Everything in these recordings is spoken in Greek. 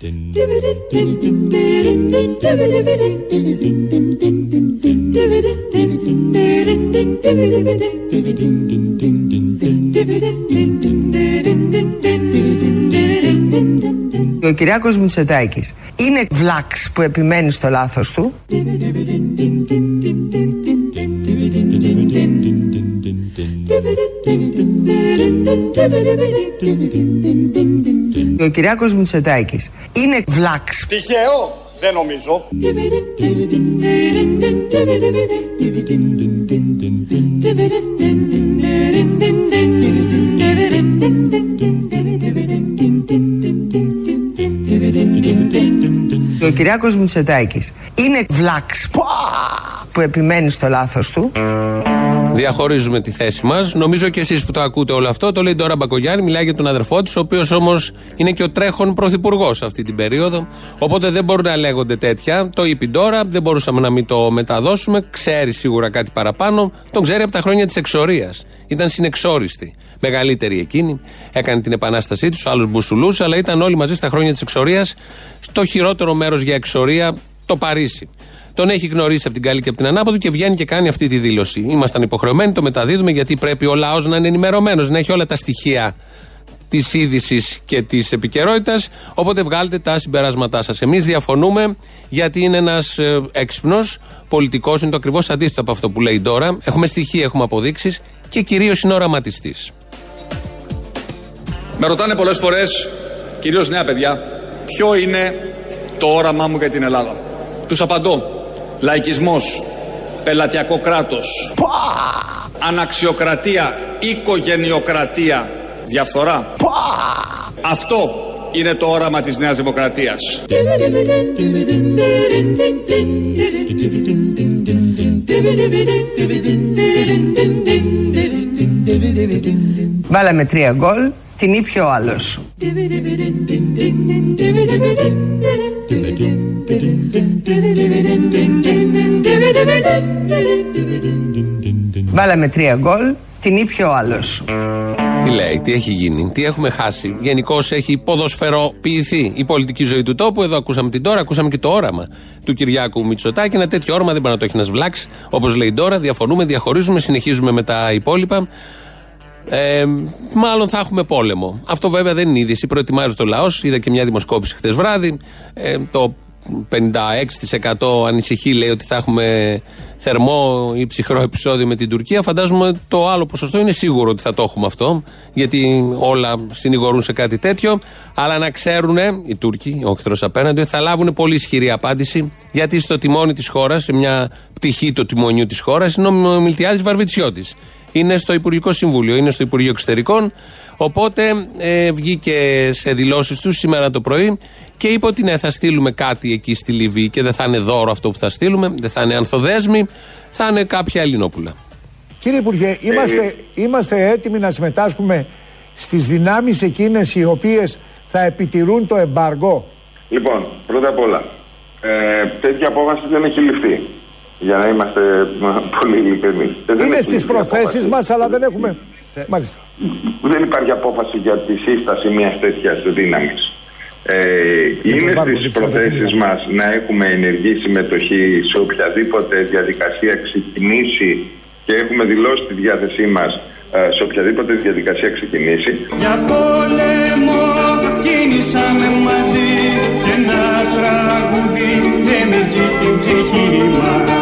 Ο Κυριάκος Μητσοτάκης. Είναι βλάξ που επιμένει στο λάθος του Ο Κυριάκος Μητσοτάκης. Είναι βλάξ. Τυχαίο, δεν νομίζω. Ο Κυριάκος Μητσοτάκης. Είναι βλάξ. Που επιμένει στο λάθος του Διαχωρίζουμε τη θέση μας. Νομίζω και εσείς που το ακούτε όλο αυτό, το λέει τώρα Μπακογιάννη, μιλάει για τον αδερφό της, ο οποίος όμως είναι και ο τρέχον πρωθυπουργός αυτή την περίοδο. Οπότε δεν μπορούν να λέγονται τέτοια. Το είπε τώρα, δεν μπορούσαμε να μην το μεταδώσουμε. Ξέρει σίγουρα κάτι παραπάνω. Τον ξέρει από τα χρόνια της εξορίας. Ήταν συνεξόριστη. Μεγαλύτερη εκείνη. Έκανε την επανάστασή τους, άλλους μπουσουλούς, αλλά ήταν όλοι μαζί στα χρόνια της εξορίας στο χειρότερο μέρος για εξορία, το Παρίσι. Τον έχει γνωρίσει από την καλή και από την ανάποδο και βγαίνει και κάνει αυτή τη δήλωση. Ήμασταν υποχρεωμένοι, το μεταδίδουμε γιατί πρέπει ο λαός να είναι ενημερωμένος, να έχει όλα τα στοιχεία της είδησης και της επικαιρότητας. Οπότε βγάλετε τα συμπεράσματά σας. Εμείς διαφωνούμε γιατί είναι ένας ε, έξυπνος πολιτικός, είναι το ακριβώς αντίθετο από αυτό που λέει τώρα. Έχουμε στοιχεία, έχουμε αποδείξεις και κυρίως είναι οραματιστής. Με ρωτάνε πολλές φορές, κυρίως νέα παιδιά, ποιο είναι το όραμά μου για την Ελλάδα. Τους απαντώ. Λαϊκισμός, πελατειακό κράτος, αναξιοκρατία, οικογενειοκρατία, διαφθορά. Αυτό είναι το όραμα της Νέας Δημοκρατίας. Βάλαμε τρία γκολ, την ήπιο ο άλλος. Βάλαμε τρία γκολ, την ήπιο ο άλλος. Τι λέει, τι έχει γίνει, τι έχουμε χάσει. Γενικώ έχει ποδοσφαιροποιηθεί η πολιτική ζωή του τόπου. Εδώ ακούσαμε την τώρα, ακούσαμε και το όραμα του Κυριάκου Μητσοτάκη. Ένα τέτοιο όραμα δεν μπορεί να το έχεις ένα βλάξ. Όπως λέει τώρα, διαφωνούμε, διαχωρίζουμε, συνεχίζουμε με τα υπόλοιπα. Ε, μάλλον θα έχουμε πόλεμο. Αυτό βέβαια δεν είναι είδηση. Προετοιμάζει το λαός. Είδα και μια δημοσκόπηση χθες βράδυ. Ε, το 56% ανησυχεί, λέει ότι θα έχουμε θερμό ή ψυχρό επεισόδιο με την Τουρκία. Φαντάζομαι το άλλο ποσοστό είναι σίγουρο ότι θα το έχουμε αυτό, γιατί όλα συνηγορούν σε κάτι τέτοιο. Αλλά να ξέρουν οι Τούρκοι, ο εχθρός απέναντι, θα λάβουν πολύ ισχυρή απάντηση, γιατί στο τιμόνι της χώρας, σε μια πτυχή του τιμονιού της χώρας, είναι ο Μιλτιάδης Βαρβιτσιώτης. Είναι στο Υπουργικό Συμβούλιο, είναι στο Υπουργείο Εξωτερικών. Οπότε ε, βγήκε σε δηλώσεις τους σήμερα το πρωί και είπε ότι ναι, θα στείλουμε κάτι εκεί στη Λιβύη και δεν θα είναι δώρο αυτό που θα στείλουμε, δεν θα είναι ανθοδέσμη, θα είναι κάποια Ελληνόπουλα. Κύριε Υπουργέ, είμαστε, είμαστε έτοιμοι να συμμετάσχουμε στις δυνάμεις εκείνες οι οποίες θα επιτηρούν το εμπάργο; Λοιπόν, πρώτα απ' όλα, ε, τέτοια απόφαση δεν έχει ληφθεί. Για να είμαστε πολύ ειλικρινείς. Είναι στις προθέσεις μας, αλλά δεν έχουμε. Μάλιστα. Δεν υπάρχει απόφαση για τη σύσταση μιας τέτοιας δύναμης. Ε, είναι στις προθέσεις μας να έχουμε ενεργή συμμετοχή σε οποιαδήποτε διαδικασία ξεκινήσει και έχουμε δηλώσει τη διάθεσή μας ε, σε οποιαδήποτε διαδικασία ξεκινήσει. Για πόλεμο κίνησαμε μαζί και ένα τραγούδι γέμιζε την ψυχή μας.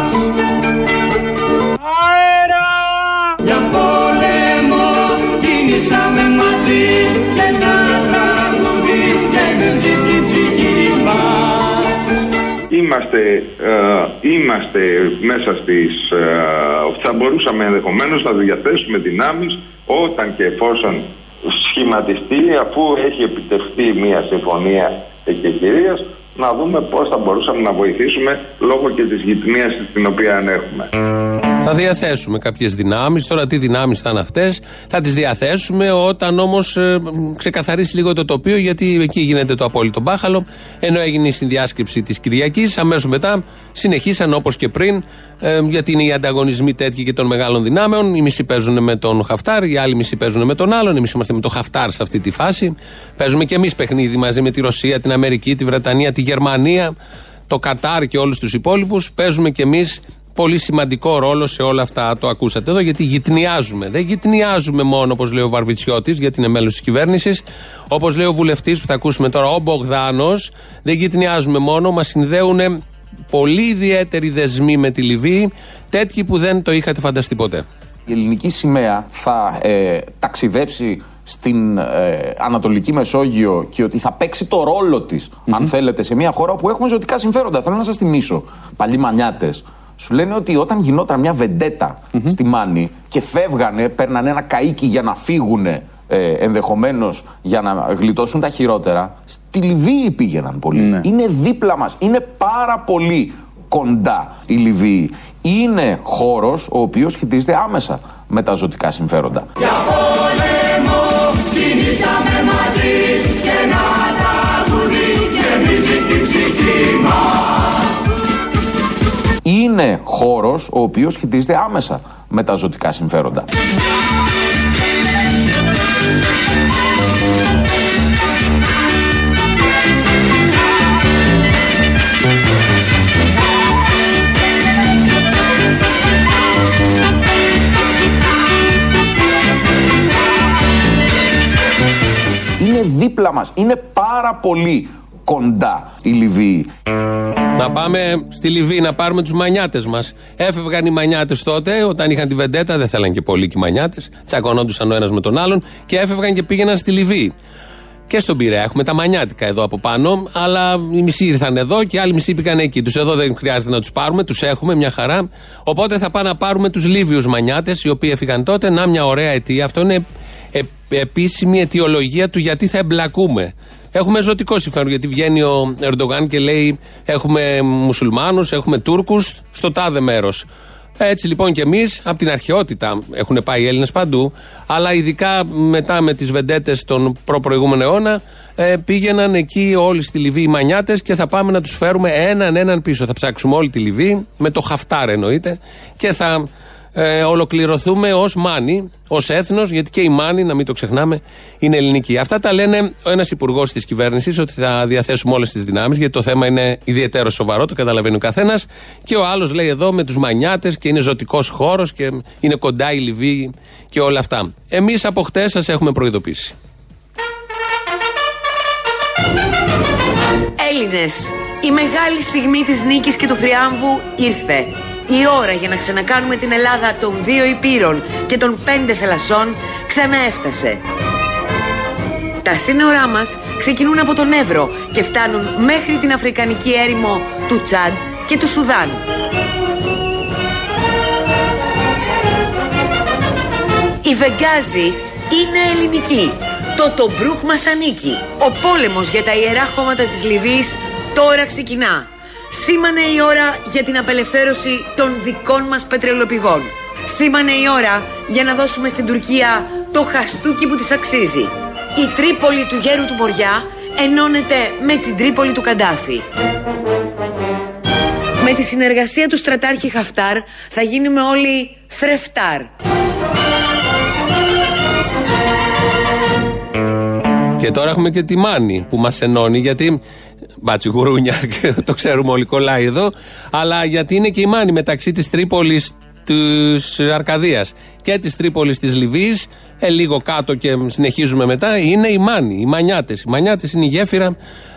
Είμαστε, ε, είμαστε μέσα στις... Ε, θα μπορούσαμε ενδεχομένως να διαθέσουμε δυνάμεις όταν και εφόσον σχηματιστεί αφού έχει επιτευχθεί μια συμφωνία εκεχηρίας να δούμε πώς θα μπορούσαμε να βοηθήσουμε λόγω και της γυτνίας την οποία έχουμε. Θα διαθέσουμε κάποιες δυνάμεις. Τώρα, τι δυνάμεις θα είναι αυτές, θα τις διαθέσουμε όταν όμως ε, ξεκαθαρίσει λίγο το τοπίο, γιατί εκεί γίνεται το απόλυτο μπάχαλο. Ενώ έγινε η συνδιάσκεψη της Κυριακής, αμέσως μετά συνεχίσαν όπως και πριν, ε, γιατί είναι οι ανταγωνισμοί τέτοιοι και των μεγάλων δυνάμεων. Οι μισοί παίζουν με τον Χαφτάρ, οι άλλοι μισοί παίζουν με τον άλλον. Εμείς είμαστε με τον Χαφτάρ σε αυτή τη φάση. Παίζουμε και εμείς παιχνίδι μαζί με τη Ρωσία, την Αμερική, τη Βρετανία, τη Γερμανία, το Κατάρ και όλους τους υπόλοιπους. Παίζουμε και εμείς πολύ σημαντικό ρόλο σε όλα αυτά. Το ακούσατε εδώ, γιατί γυτνιάζουμε. Δεν γυτνιάζουμε μόνο, όπως λέει ο Βαρβιτσιώτης, γιατί είναι μέλος της κυβέρνησης. Όπως λέει ο βουλευτής που θα ακούσουμε τώρα, ο Μπογδάνος. Δεν γυτνιάζουμε μόνο, μας συνδέουν πολύ ιδιαίτεροι δεσμοί με τη Λιβύη, τέτοιοι που δεν το είχατε φανταστεί ποτέ. Η ελληνική σημαία θα ε, ταξιδέψει στην ε, Ανατολική Μεσόγειο και ότι θα παίξει το ρόλο της, αν θέλετε, σε μια χώρα που έχουμε ζωτικά συμφέροντα. Θέλω να σας θυμίσω, παλιοί μανιάτες, σου λένε ότι όταν γινόταν μια βεντετα στη Μάνη και φεύγανε, παίρνανε ένα καΐκι για να φύγουν ε, ενδεχομένως για να γλιτώσουν τα χειρότερα, στη Λιβύη πήγαιναν πολύ. Είναι δίπλα μας, είναι πάρα πολύ κοντά η Λιβύη. Είναι χώρος ο οποίος σχετίζεται άμεσα με τα ζωτικά συμφέροντα. Για πόλεμο Είναι χώρος ο οποίος σχετίζεται άμεσα με τα ζωτικά συμφέροντα. Είναι δίπλα μας, είναι πάρα πολύ κοντά η Λιβύη. Να πάμε στη Λιβύη να πάρουμε τους μανιάτες μας. Έφευγαν οι μανιάτες τότε, όταν είχαν τη βεντέτα, δεν θέλαν και πολύ και οι μανιάτες. Τσακωνόντουσαν ο ένας με τον άλλον και έφευγαν και πήγαιναν στη Λιβύη. Και στον Πειραιά έχουμε τα μανιάτικα εδώ από πάνω, αλλά οι μισοί ήρθαν εδώ και οι άλλοι μισοί πήγαν εκεί. Τους εδώ δεν χρειάζεται να τους πάρουμε, τους έχουμε μια χαρά. Οπότε θα πάμε να πάρουμε τους Λίβιους μανιάτες, οι οποίοι έφυγαν τότε. Να μια ωραία αιτία. Αυτό είναι ε, επίσημη αιτιολογία του γιατί θα εμπλακούμε. Έχουμε ζωτικό συμφέρον γιατί βγαίνει ο Ερντογάν και λέει έχουμε μουσουλμάνους, έχουμε Τούρκους στο τάδε μέρος. Έτσι λοιπόν και εμείς, από την αρχαιότητα έχουν πάει οι Έλληνες παντού, αλλά ειδικά μετά με τις βεντέτες των προπροηγούμενο αιώνα, ε, πήγαιναν εκεί όλοι στη Λιβύη οι μανιάτες και θα πάμε να τους φέρουμε έναν έναν πίσω. Θα ψάξουμε όλη τη Λιβύη, με το χαφτάρ εννοείται, και θα ε, ολοκληρωθούμε ως μάνι, ως έθνος, γιατί και η μάνι, να μην το ξεχνάμε, είναι ελληνική. Αυτά τα λένε ο ένας υπουργός της κυβέρνησης, ότι θα διαθέσουμε όλες τις δυνάμεις, γιατί το θέμα είναι ιδιαίτερο σοβαρό, το καταλαβαίνει ο καθένας. Και ο άλλος λέει εδώ με τους μανιάτες και είναι ζωτικός χώρος και είναι κοντά η Λιβύη και όλα αυτά. Εμείς από χτες σας έχουμε προειδοποιήσει. Έλληνες, η μεγάλη στιγμή της νίκης και του θριάμβου ήρθε. Η ώρα για να ξανακάνουμε την Ελλάδα των δύο υπήρων και των πέντε θελασσών ξανά έφτασε. Τα σύνορά μας ξεκινούν από τον Εύρο και φτάνουν μέχρι την Αφρικανική έρημο του Τσάντ και του Σουδάν. Η Βεγγάζη είναι ελληνική. Το Τομπρούκ μας ανήκει. Ο πόλεμος για τα ιερά χώματα της Λιβύης τώρα ξεκινά. Σήμανε η ώρα για την απελευθέρωση των δικών μας πετρελοπηγών. Σήμανε η ώρα για να δώσουμε στην Τουρκία το χαστούκι που της αξίζει. Η Τρίπολη του γέρου του Μποριά ενώνεται με την Τρίπολη του Καντάφη. Με τη συνεργασία του στρατάρχη Χαφτάρ θα γίνουμε όλοι θρεφτάρ. Και τώρα έχουμε και τη Μάνη που μας ενώνει, γιατί. Μπάτσι γουρούνια, το ξέρουμε όλοι, κολλάει εδώ. Αλλά γιατί είναι και η Μάνη μεταξύ της Τρίπολης της Αρκαδίας και της Τρίπολης της Λιβύης, ε, λίγο κάτω και συνεχίζουμε μετά, είναι η Μάνη, οι Μανιάτε. Οι Μανιάτε είναι η γέφυρα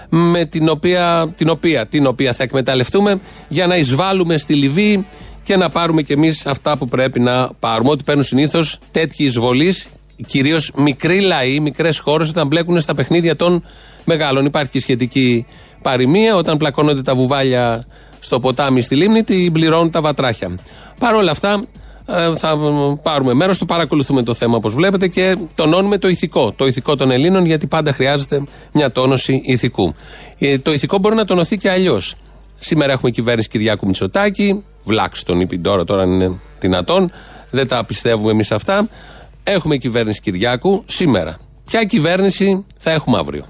με την οποία, την οποία, την οποία θα εκμεταλλευτούμε για να εισβάλλουμε στη Λιβύη και να πάρουμε κι εμείς αυτά που πρέπει να πάρουμε. Ό,τι παίρνουν συνήθως τέτοιοι εισβολείς κυρίως μικροί λαοί, μικρές χώρες, όταν μπλέκουν στα παιχνίδια των μεγάλων. Υπάρχει και σχετική παροιμία. Όταν πλακώνονται τα βουβάλια στο ποτάμι στη λίμνη, την πληρώνουν τα βατράχια. Παρ' όλα αυτά, ε, θα πάρουμε μέρος, το παρακολουθούμε το θέμα όπως βλέπετε και τονώνουμε το ηθικό. Το ηθικό των Ελλήνων, γιατί πάντα χρειάζεται μια τόνωση ηθικού. Ε, Το ηθικό μπορεί να τονωθεί και αλλιώς. Σήμερα έχουμε κυβέρνηση Κυριάκου Μητσοτάκη. Βλάξ τον είπε τώρα, τώρα είναι δυνατόν. Δεν τα πιστεύουμε εμείς αυτά. Έχουμε κυβέρνηση Κυριάκου σήμερα. Ποια κυβέρνηση θα έχουμε αύριο;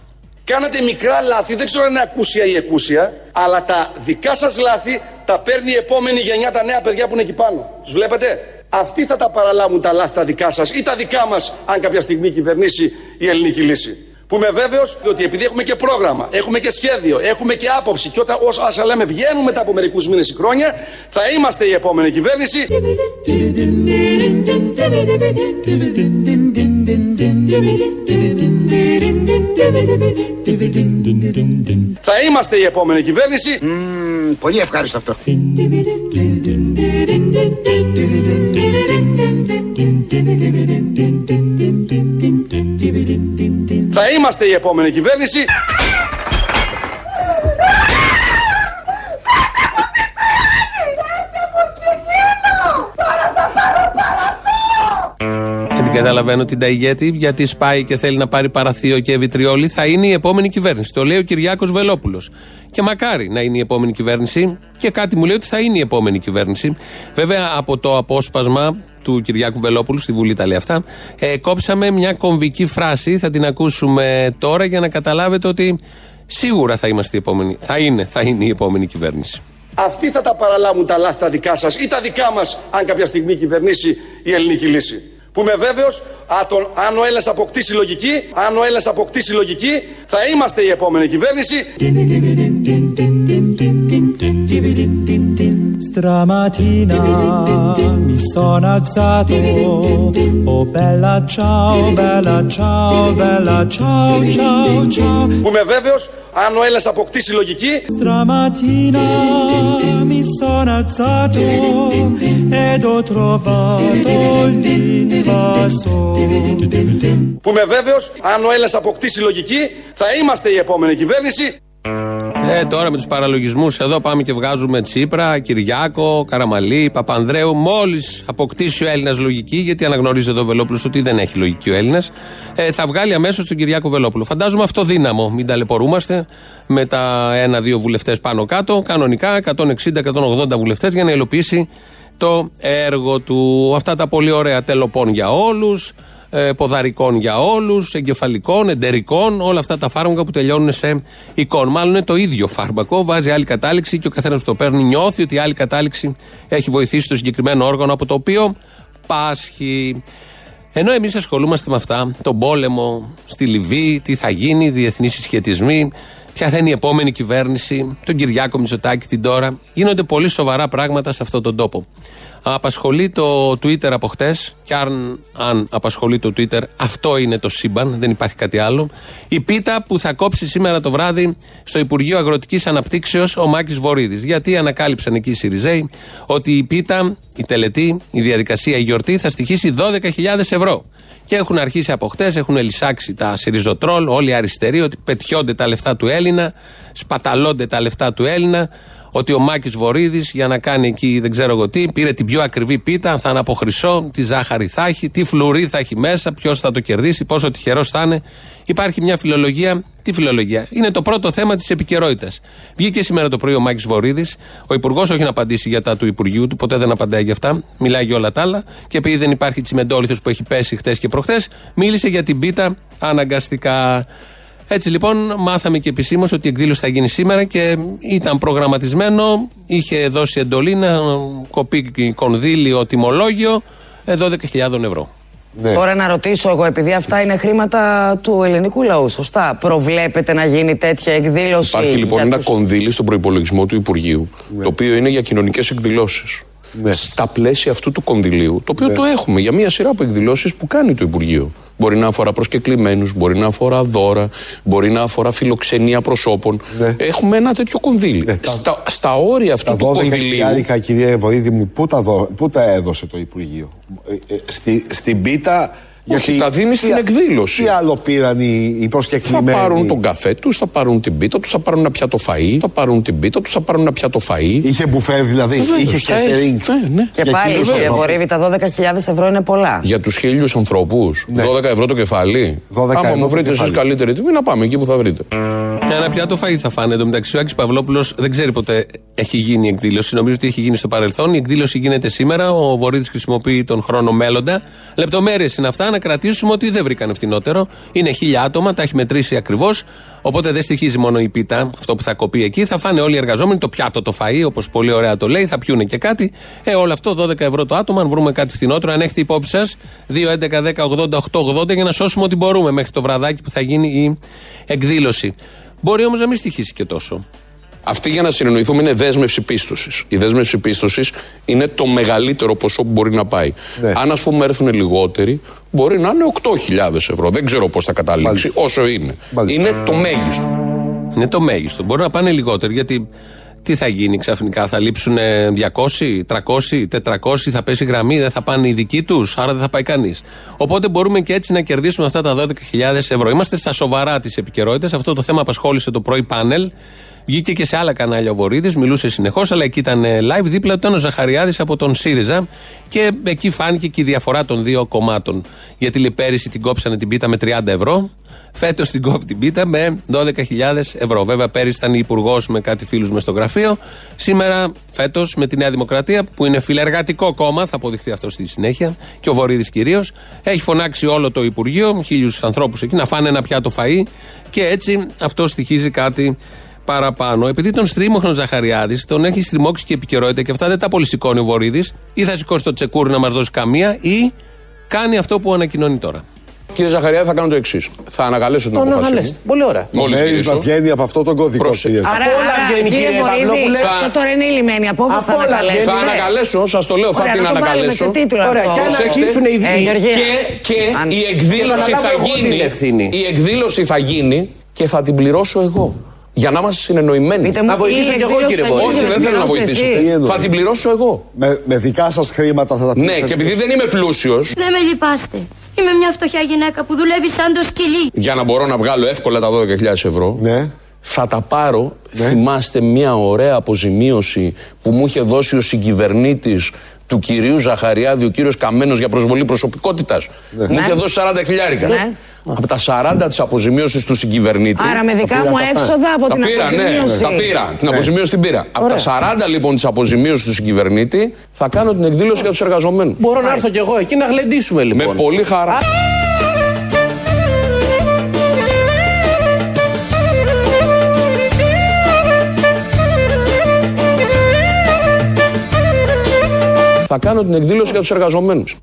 Κάνατε μικρά λάθη, δεν ξέρω αν είναι ακούσια ή εκούσια, αλλά τα δικά σας λάθη τα παίρνει η επόμενη γενιά, τα νέα παιδιά που είναι εκεί πάνω. Τους βλέπετε; Αυτοί θα τα παραλάβουν τα λάθη τα δικά σας ή τα δικά μας, αν κάποια στιγμή κυβερνήσει η ελληνική λύση. Που είμαι βέβαιος ότι επειδή έχουμε και πρόγραμμα, έχουμε και σχέδιο, έχουμε και άποψη και όταν όσα λέμε βγαίνουν μετά από μερικούς μήνες ή χρόνια, θα είμαστε η επόμενη κυβέρνηση. Θα είμαστε η επόμενη κυβέρνηση. πολύ ευχάριστο αυτό. Θα είμαστε η επόμενη κυβέρνηση. Καταλαβαίνω την Ταϊγέτη, γιατί σπάει και θέλει να πάρει παραθείο και βιτριόλι. Θα είναι η επόμενη κυβέρνηση. Το λέει ο Κυριάκος Βελόπουλος. Και μακάρι να είναι η επόμενη κυβέρνηση. Και κάτι μου λέει ότι θα είναι η επόμενη κυβέρνηση. Βέβαια, από το απόσπασμα του Κυριάκου Βελόπουλου, στη Βουλή τα λέει αυτά, ε, κόψαμε μια κομβική φράση. Θα την ακούσουμε τώρα για να καταλάβετε ότι σίγουρα θα είμαστε η επόμενη. Θα είναι, θα είναι η επόμενη κυβέρνηση. Αυτοί θα τα παραλάβουν τα λάθη τα δικά σας ή τα δικά μας αν κάποια στιγμή κυβερνήσει η ελληνική λύση. Που είμαι βέβαιος, α, τον- αν ο Έλληνας αποκτήσει λογική, αν ο Έλληνας αποκτήσει λογική, θα είμαστε η επόμενη κυβέρνηση. Stramattina mi sono alzato, oh bella ciao, bella ciao, bella ciao, ciao, ciao. Που είμαι βέβαιος, αν ο Έλληνας αποκτήσει λογική, Stramattina mi sono alzato ed ho trovato l'invasore. που είμαι βέβαιος, αν ο Έλληνας αποκτήσει λογική, θα είμαστε η επόμενη κυβέρνηση. Ε, τώρα με τους παραλογισμούς εδώ πάμε και βγάζουμε Τσίπρα, Κυριάκο, Καραμαλή, Παπανδρέου. Μόλις αποκτήσει ο Έλληνας λογική, γιατί αναγνωρίζει εδώ ο Βελόπουλος ότι δεν έχει λογική ο Έλληνας, ε, θα βγάλει αμέσως τον Κυριάκο Βελόπουλο. Φαντάζομαι αυτό δύναμο. Μην ταλαιπωρούμαστε με τα ένα-δύο βουλευτές πάνω κάτω. Κανονικά 160-180 βουλευτές για να υλοποιήσει το έργο του. Αυτά τα πολύ ωραία τελοπών για όλους ε, ποδαρικών για όλους, εγκεφαλικών, εντερικών, όλα αυτά τα φάρμακα που τελειώνουν σε εικόν. Μάλλον είναι το ίδιο φάρμακο, βάζει άλλη κατάληξη και ο καθένας που το παίρνει νιώθει ότι η άλλη κατάληξη έχει βοηθήσει το συγκεκριμένο όργανο από το οποίο πάσχει. Ενώ εμείς ασχολούμαστε με αυτά, τον πόλεμο στη Λιβύη, τι θα γίνει, διεθνεί συσχετισμοί, ποια θα είναι η επόμενη κυβέρνηση, τον Κυριάκο Μητσοτάκη την τώρα, γίνονται πολύ σοβαρά πράγματα σε αυτόν τον τόπο. Απασχολεί το Twitter από χτες, και αν, αν απασχολεί το Twitter, αυτό είναι το σύμπαν, δεν υπάρχει κάτι άλλο. Η πίτα που θα κόψει σήμερα το βράδυ στο Υπουργείο Αγροτικής Αναπτύξεως ο Μάκης Βορύδης. Γιατί ανακάλυψαν εκεί οι Σιριζέοι ότι η πίτα, η τελετή, η διαδικασία, η γιορτή θα στοιχήσει 12.000 ευρώ. Και έχουν αρχίσει από χτες, έχουν λησάξει τα Σιριζοτρόλ, όλοι οι αριστεροί, ότι πετιόνται τα λεφτά του Έλληνα, σπαταλώνται τα λεφτά του Έλληνα, ότι ο Μάκης Βορύδης για να κάνει εκεί δεν ξέρω εγώ τι, πήρε την πιο ακριβή πίτα, θα είναι από χρυσό, τι ζάχαρη θα έχει, τι φλουρί θα έχει μέσα, ποιος θα το κερδίσει, πόσο τυχερός θα είναι. Υπάρχει μια φιλολογία. Τι φιλολογία; Είναι το πρώτο θέμα της επικαιρότητας. Βγήκε σήμερα το πρωί ο Μάκης Βορύδης, ο Υπουργός, όχι να απαντήσει για τα του Υπουργείου του, ποτέ δεν απαντάει για αυτά, μιλάει για όλα τα άλλα. Και επειδή δεν υπάρχει τσιμεντόλιθο που έχει πέσει χτες και προχθές, μίλησε για την πίτα αναγκαστικά. Έτσι λοιπόν μάθαμε και επισήμως ότι η εκδήλωση θα γίνει σήμερα και ήταν προγραμματισμένο, είχε δώσει εντολή να κοπεί κονδύλιο τιμολόγιο ε, 12.000 ευρώ. Τώρα να ρωτήσω εγώ, επειδή αυτά είναι χρήματα του ελληνικού λαού, σωστά; Προβλέπετε να γίνει τέτοια εκδήλωση. Υπάρχει λοιπόν για ένα τους- κονδύλι στον προπολογισμό του Υπουργείου, το οποίο είναι για κοινωνικές εκδηλώσεις. Στα πλαίσια αυτού του κονδυλίου, το οποίο το έχουμε για μία σειρά από εκδηλώσεις που κάνει το Υπουργείο. Μπορεί να αφορά προσκεκλημένους, μπορεί να αφορά δώρα, μπορεί να αφορά φιλοξενία προσώπων. Έχουμε ένα τέτοιο κονδύλι. Στα, στα όρια αυτού Τα του 12 κονδυλίου. χιλιάρικα, κυρία Βοήδη μου, πού τα, δω- πού τα έδωσε το Υπουργείο; Ε, ε, Στη, στην πίτα Όχι, τα δίνεις στην εκδήλωση. Τι άλλο πήραν οι, οι Θα προσκεκλημένοι; πάρουν τον καφέ τους, θα πάρουν την πίτα τους, θα πάρουν ένα πιάτο φαΐ, θα πάρουν την πίτα τους, θα πάρουν ένα πιάτο φαΐ. Είχε μπουφέ δηλαδή. Βεβαίως, Είχε θα έχει, catering. θα, ναι. Και Για πάλι, χίλιους κύριε ανθρώπους. Βορύβη, τα 12.000 ευρώ είναι πολλά. Για τους χίλιους ανθρώπους, 12 ευρώ το κεφάλι. 12 Άμα ευρώ μου το βρείτε εσείς κεφάλι. καλύτερη τιμή, να πάμε εκεί που θα βρείτε. Ένα πιάτο φαΐ θα φάνε. Εν τω μεταξύ, ο Άκης Παυλόπουλος δεν ξέρει ποτέ έχει γίνει η εκδήλωση. Νομίζω ότι έχει γίνει στο παρελθόν. Η εκδήλωση γίνεται σήμερα. Ο Βορύδης χρησιμοποιεί τον χρόνο μέλλοντα. Λεπτομέρειες είναι αυτά. Να κρατήσουμε ότι δεν βρήκαν φθηνότερο. Είναι χίλια άτομα, τα έχει μετρήσει ακριβώς. Οπότε δεν στοιχίζει μόνο η πίτα, αυτό που θα κοπεί εκεί. Θα φάνε όλοι οι εργαζόμενοι το πιάτο το φαΐ, όπως πολύ ωραία το λέει. Θα πιούνε και κάτι. Ε, όλο αυτό 12 ευρώ το άτομο. Αν βρούμε κάτι φθηνότερο, αν έχετε υπόψη σας, 2, 11, 10, 80, 8, 80 για να σώσουμε ό,τι μπορούμε μέχρι το βραδάκι που θα γίνει η εκδήλωση. Μπορεί όμως να μην στοιχήσει και τόσο. Αυτή για να συνεννοηθούμε είναι δέσμευση πίστοσης. Η δέσμευση πίστοσης είναι το μεγαλύτερο ποσό που μπορεί να πάει. Ναι. Αν ας πούμε έρθουν λιγότεροι, μπορεί να είναι 8.000 ευρώ. Δεν ξέρω πώς θα καταλήξει, Μάλιστα. όσο είναι. Μάλιστα. Είναι το μέγιστο. Είναι το μέγιστο. Μπορεί να πάνε λιγότερο γιατί τι θα γίνει ξαφνικά, θα λείψουν 200, 300, 400, θα πέσει γραμμή, δεν θα πάνε οι δικοί τους, άρα δεν θα πάει κανείς. Οπότε μπορούμε και έτσι να κερδίσουμε αυτά τα 12.000 ευρώ. Είμαστε στα σοβαρά της επικαιρότητας. Αυτό το θέμα απασχόλησε το πρωί πάνελ. Βγήκε και σε άλλα κανάλια ο Βορύδης, μιλούσε συνεχώς, αλλά εκεί ήταν ε, live. Δίπλα του ήταν ο Ζαχαριάδης από τον ΣΥΡΙΖΑ και εκεί φάνηκε και η διαφορά των δύο κομμάτων. Γιατί λέει πέρυσι την κόψανε την πίτα με 30 ευρώ, φέτος την κόβει την πίτα με 12.000 ευρώ. Βέβαια, πέρυσι ήταν υπουργός με κάτι φίλους μες στο γραφείο. Σήμερα, φέτος, με τη Νέα Δημοκρατία, που είναι φιλεργατικό κόμμα, θα αποδειχθεί αυτό στη συνέχεια, και ο Βορύδης κυρίως, έχει φωνάξει όλο το Υπουργείο, χίλιους ανθρώπους εκεί, να φάνε ένα πιάτο φαΐ και έτσι αυτό στοιχίζει κάτι παραπάνω. Επειδή τον στρίμωχνε ο Ζαχαριάδη, τον έχει στριμώξει και η επικαιρότητα και αυτά δεν τα πολύ σηκώνει ο Βορύδης, ή θα σηκώσει το τσεκούρι να μας δώσει καμία, ή κάνει αυτό που ανακοινώνει τώρα. Κύριε Ζαχαριά, θα κάνω το εξής. Θα ανακαλέσω την απόφαση. μου. Πολύ ωραία. Μόλις Μέρισμα γυρίσω. βγαίνει από αυτό τον κωδικό. Πρόσεχε. κύριε. Άρα, Από όλα άρα, βγαίνει, κύριε κύριε Βορύδη, Παυλόπουλε. αυτό τώρα είναι η λιμένη απόφαση. Από Θα όλα ανακαλέσουμε. Θα βγαίνει. ανακαλέσω, σας το λέω, θα Ωραία, την να το βάλουμε ανακαλέσω. σε τίτλο Ωραία, αυτό. και αν Προσέξτε. αρχίσουν οι Ε, οι- Γεωργία. Και, και Αν- η εκδήλωση Και θα θα αναλάβω εγώ γίνει. την ευθύνη. Η εκδήλωση θα γίνει και θα την πληρώσω εγώ. Για να είμαστε συνεννοημένοι. Πείτε μου, Να η βοηθήσω κι εγώ, εκδήλωση κύριε θα Βορύδη. γίνει Όχι, για δεν θέλω να πληρώσετε βοηθήσετε. εσείς. εννοείς; Θα την πληρώσω εγώ. Με, με δικά σας χρήματα θα τα Ναι, πείτε. και επειδή δεν είμαι πλούσιο, Δεν με λυπάστε. Είμαι μια φτωχιά γυναίκα που δουλεύει σαν το σκυλί. για να μπορώ να βγάλω εύκολα τα 12.000 ευρώ, Ναι. θα τα πάρω. Θυμάστε μια ωραία αποζημίωση που μου είχε δώσει ο συγκυβερνήτης του κυρίου Ζαχαριάδη, ο κύριος Καμένος για προσβολή προσωπικότητας. Μου είχε δώσει 40 χιλιάρικα. Ναι. Από τα 40 της αποζημίωσης του συγκυβερνήτη. Άρα με δικά μου έξοδα από τα την πήρα, ναι, αποζημίωση. τα πήρα. Την αποζημίωση την πήρα. Από τα 40 λοιπόν της αποζημίωσης του συγκυβερνήτη θα κάνω την εκδήλωση για τους εργαζομένους. Μπορώ να έρθω κι εγώ εκεί να γλεντήσουμε Με λοιπόν. πολύ χαρά. Θα κάνω την εκδήλωση για τους εργαζομένους.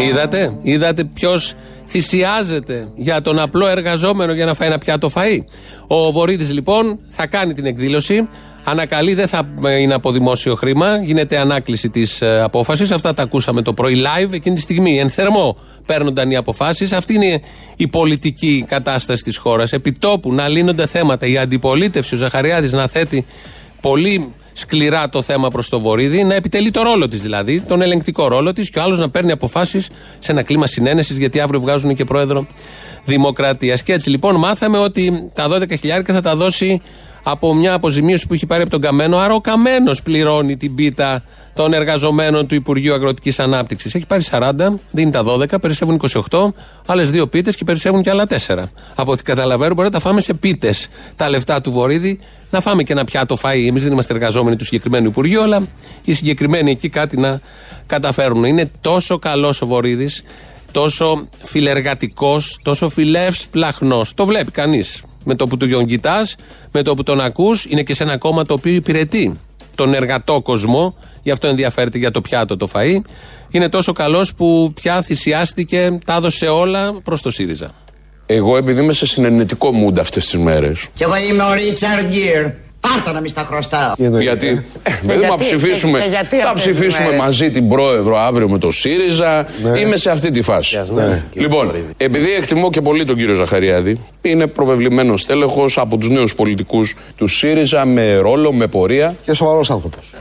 Είδατε, είδατε ποιος θυσιάζεται για τον απλό εργαζόμενο για να φάει ένα πιάτο φαΐ. Ο Βορύδης λοιπόν θα κάνει την εκδήλωση. Ανακαλεί, δεν θα είναι από δημόσιο χρήμα. Γίνεται ανάκληση της απόφασης. Αυτά τα ακούσαμε το πρωί live. Εκείνη τη στιγμή, εν θερμό, παίρνονταν οι αποφάσεις. Αυτή είναι η πολιτική κατάσταση της χώρας. Επιτόπου να λύνονται θέματα. Η αντιπολίτευση, ο Ζαχαριάδης να θέτει πολύ σκληρά το θέμα προς το Βορύδη, να επιτελεί το ρόλο της δηλαδή, τον ελεγκτικό ρόλο της, και ο άλλος να παίρνει αποφάσεις σε ένα κλίμα συνένεσης, γιατί αύριο βγάζουν και πρόεδρο Δημοκρατίας. Και έτσι λοιπόν μάθαμε ότι τα 12.000 θα τα δώσει από μια αποζημίωση που έχει πάρει από τον Καμένο. Άρα ο Καμένο πληρώνει την πίτα των εργαζομένων του Υπουργείου Αγροτικής Ανάπτυξης. Έχει πάρει 40, δίνει τα 12, περισσεύουν 28, άλλες δύο πίτες και περισσεύουν και άλλα 4. Από ό,τι καταλαβαίνω, μπορεί να τα φάμε σε πίτες τα λεφτά του Βορύδη, να φάμε και ένα πιάτο φαΐ. Εμείς δεν είμαστε εργαζόμενοι του συγκεκριμένου Υπουργείου, αλλά οι συγκεκριμένοι εκεί κάτι να καταφέρουν. Είναι τόσο καλός ο Βορύδης, τόσο φιλεργατικός, τόσο φιλεύσπλαχνό. Το βλέπει κανείς. Με το που τον κοιτάς, με το που τον ακούς, είναι και σε ένα κόμμα το οποίο υπηρετεί τον εργατό κόσμο, γι' αυτό ενδιαφέρεται για το πιάτο το φαΐ. Είναι τόσο καλός που πια θυσιάστηκε, τα έδωσε όλα προς το ΣΥΡΙΖΑ. Εγώ επειδή είμαι σε συνενετικό mood αυτές τις μέρες. Κι εγώ είμαι ο Ρίτσαρντ Γκίρ. Πάρτα να μη στα χρωστάω. Γιατί, ε, παιδί μου, θα γιατί, ψηφίσουμε, και- και γιατί θα αυτές τις ψηφίσουμε μέρες; μαζί την πρόεδρο αύριο με το ΣΥΡΙΖΑ. Είμαι σε αυτή τη φάση. Ναι. Λοιπόν, επειδή εκτιμώ και πολύ τον κύριο Ζαχαριάδη, είναι προβεβλημένος στέλεχος από τους νέους πολιτικούς του ΣΥΡΙΖΑ με ρόλο, με πορεία. Και σοβαρός άνθρωπος.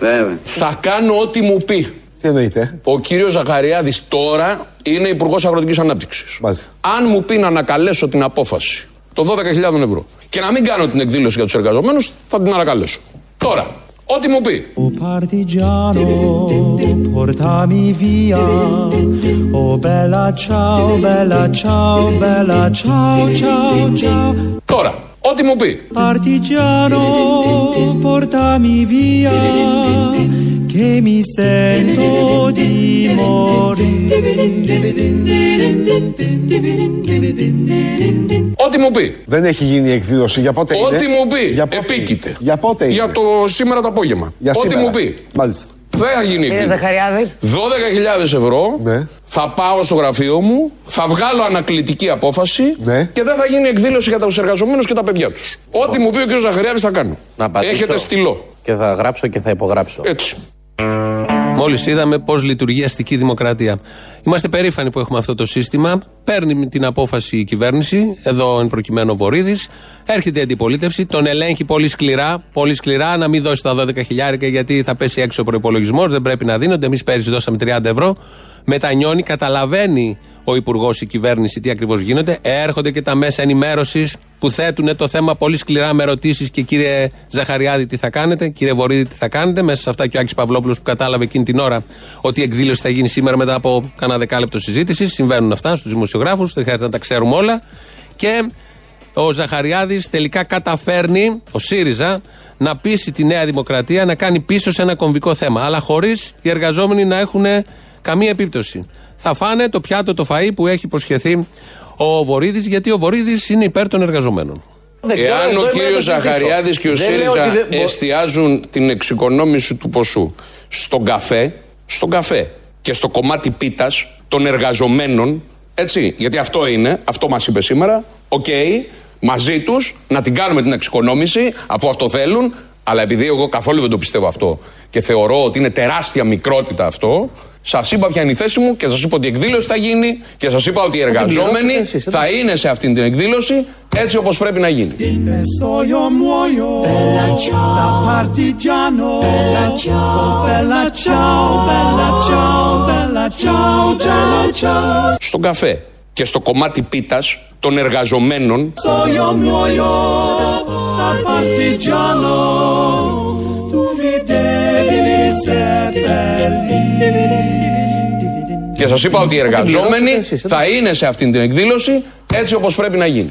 Θα κάνω ό,τι μου πει. Τι εννοείται; Ο κύριος Ζαχαριάδης τώρα είναι υπουργός Αγροτικής Ανάπτυξης. Αν μου πει να ανακαλέσω την απόφαση των 12.000 ευρώ και να μην κάνω την εκδήλωση για τους εργαζομένους, θα την ανακαλέσω. Τώρα, ό,τι μου πει. O partigiano, portami via. Oh bella ciao, bella ciao, bella ciao, ciao, ciao. Τώρα, ό,τι μου πει. Partigiano, portami via. Che mi sento di morire. Ό,τι μου πει. Δεν έχει γίνει η εκδήλωση. Για πότε είναι; Ό,τι μου πει. Για πότε Επίκειται. Για πότε είναι; Για το σήμερα το απόγευμα. Για Ό,τι σήμερα. μου πει. Μάλιστα. Δεν θα γίνει Κύριε εκδήλωση. Ζαχαριάδη. 12.000 ευρώ θα πάω στο γραφείο μου, θα βγάλω ανακλητική απόφαση και δεν θα γίνει εκδήλωση για τους εργαζομένους και τα παιδιά τους. Ό,τι μου πει ο κ. Ζαχαριάδης θα κάνω. Να απαντήσω. Έχετε στυλό. Και θα γράψω και θα υπογράψω. Έτσι. Μόλις είδαμε πώς λειτουργεί η αστική δημοκρατία. Είμαστε περήφανοι που έχουμε αυτό το σύστημα. Παίρνει την απόφαση η κυβέρνηση, εδώ εν προκειμένου ο Βορύδης. Έρχεται η αντιπολίτευση, τον ελέγχει πολύ σκληρά, πολύ σκληρά να μην δώσει τα 12 χιλιάρικα γιατί θα πέσει έξω ο προπολογισμό, δεν πρέπει να δίνονται. Εμείς πέρυσι δώσαμε 30 ευρώ. Μετανιώνει, καταλαβαίνει ο Υπουργός, η κυβέρνηση τι ακριβώς γίνονται. Έρχονται και τα μέσα ενημέρωσης που θέτουν το θέμα πολύ σκληρά με ερωτήσεις και κύριε Ζαχαριάδη τι θα κάνετε, κύριε Βορύδη τι θα κάνετε. Μέσα σε αυτά και ο Άκης Παυλόπουλος που κατάλαβε εκείνη την ώρα ότι η εκδήλωση θα γίνει σήμερα μετά από κανένα δεκάλεπτο συζήτηση. Συμβαίνουν αυτά στους δημοσιογράφους, δεν χρειάζεται να τα ξέρουμε όλα. Και ο Ζαχαριάδης τελικά καταφέρνει, ο ΣΥΡΙΖΑ, να πείσει τη Νέα Δημοκρατία να κάνει πίσω σε ένα κομβικό θέμα. Αλλά χωρίς οι εργαζόμενοι να έχουν καμία επίπτωση. Θα φάνε το πιάτο το φαΐ που έχει υποσχεθεί ο Βορύδης, γιατί ο Βορύδης είναι υπέρ των εργαζομένων. Εάν ο κύριος Ζαχαριάδης και ο ΣΥΡΙΖΑ εστιάζουν την εξοικονόμηση του ποσού στον καφέ, στον καφέ και στο κομμάτι πίτας των εργαζομένων, έτσι, γιατί αυτό είναι, αυτό μας είπε σήμερα, οκ, μαζί τους να την κάνουμε την εξοικονόμηση, από αυτό θέλουν, αλλά επειδή εγώ καθόλου δεν το πιστεύω αυτό και θεωρώ ότι είναι τεράστια μικρότητα αυτό, σας είπα ποια είναι η θέση μου και σας είπα ότι η εκδήλωση θα γίνει και σας είπα ότι οι εργαζόμενοι θα είναι σε αυτήν την εκδήλωση έτσι όπως πρέπει να γίνει. So io muoio da partigiano. Bella ciao, bella ciao, bella ciao, bella ciao, ciao, ciao. Στον καφέ και στο κομμάτι πίτας των εργαζομένων και σας είπα ότι οι εργαζόμενοι θα είναι σε αυτήν την εκδήλωση έτσι όπως πρέπει να γίνει.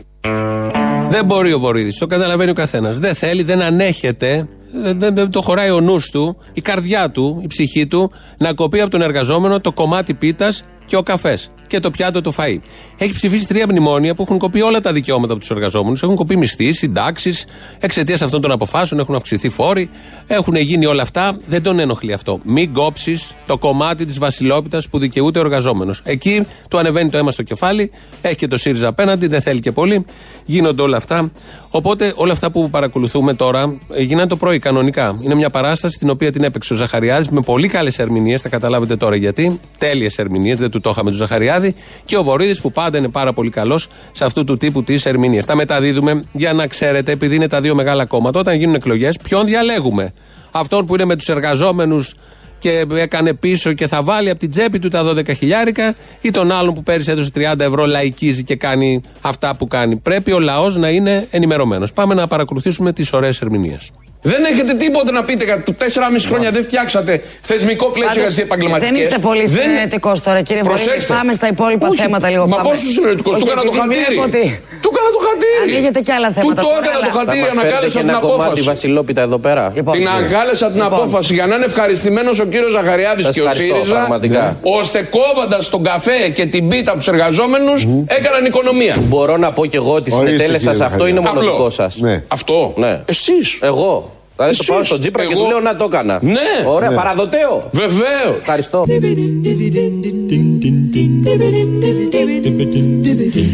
Δεν μπορεί ο Βορύδης, το καταλαβαίνει ο καθένας. Δεν θέλει, δεν ανέχεται, δεν, δεν- δεν το χωράει ο νους του, η καρδιά του, η ψυχή του, να κοπεί από τον εργαζόμενο το κομμάτι πίτας και ο καφές και το πιάτο το φαΐ. Έχει ψηφίσει τρία μνημόνια που έχουν κοπεί όλα τα δικαιώματα από τους εργαζόμενους. Έχουν κοπεί μισθοί, συντάξεις, εξαιτίας αυτών των αποφάσεων έχουν αυξηθεί φόροι, έχουν γίνει όλα αυτά. Δεν τον ενοχλεί αυτό. Μην κόψεις το κομμάτι της βασιλόπιτας που δικαιούται ο εργαζόμενος. Εκεί του ανεβαίνει το αίμα στο κεφάλι, έχει και το ΣΥΡΙΖΑ απέναντι, δεν θέλει και πολύ. Γίνονται όλα αυτά. Οπότε όλα αυτά που παρακολουθούμε τώρα ε, γίνανε το πρωί κανονικά. Είναι μια παράσταση την οποία την έπαιξε ο Ζαχαριάδη με πολύ καλές ερμηνείες. Θα καταλάβετε τώρα γιατί. Τέλειες ερμηνείες, δεν του το είχαμε του Ζαχαριάδη. Και ο Βορύδης που πάντα είναι πάρα πολύ καλός σε αυτού του τύπου τι ερμηνείε. Τα μεταδίδουμε για να ξέρετε, επειδή είναι τα δύο μεγάλα κόμματα, όταν γίνουν εκλογές, ποιον διαλέγουμε. Αυτόν που είναι με τους εργαζόμενους και έκανε πίσω και θα βάλει από την τσέπη του τα 12 χιλιάρικα ή τον άλλον που πέρυσι έδωσε 30 ευρώ λαϊκίζει και κάνει αυτά που κάνει. Πρέπει ο λαός να είναι ενημερωμένος. Πάμε να παρακολουθήσουμε τις ωραίες ερμηνείες. Δεν έχετε τίποτα να πείτε για το 4,5 χρόνια δεν φτιάξατε θεσμικό πλαίσιο για Πάντως, τις επαγγελματικές. Δεν είστε πολύ συνενετικό τώρα, κύριε Βορύδη. Προσέξτε. Πάμε στα υπόλοιπα Όχι, θέματα λίγο. Μα Πάμε. πόσο συνενετικό, του Όχι, έκανα το επειδή χατήρι. βλέπω ότι Του έκανα το χατήρι. Ανοίγετε και άλλα Του θέματα. το τώρα, έκανα το αλλά- χατήρι, Θα μας φέρετε ανακάλεσα και την ένα κομμάτι απόφαση. βασιλόπιτα εδώ πέρα. Λοιπόν, Την αγκάλεσα την Λοιπόν. απόφαση για να είναι ευχαριστημένος ο κύριος Ζαχαριάδης Σας και ο ευχαριστώ, ΣΥΡΙΖΑ, πραγματικά. ώστε κόβοντας τον καφέ και την πίτα από τους εργαζόμενους, έκαναν οικονομία. Μπορώ να πω κι εγώ ότι Ορίστε, συνετέλεσα κύριε σε αυτό είναι μόνο Απλό. δικό σας. Ναι. Αυτό. Ναι. Εσείς. Εγώ. Δηλαδή το Εσείς. πάω στον Τζίπρα και Εγώ. του λέω να το έκανα. Ναι. Ωραία, Ναι. παραδοτέω. Βεβαίως. Ευχαριστώ.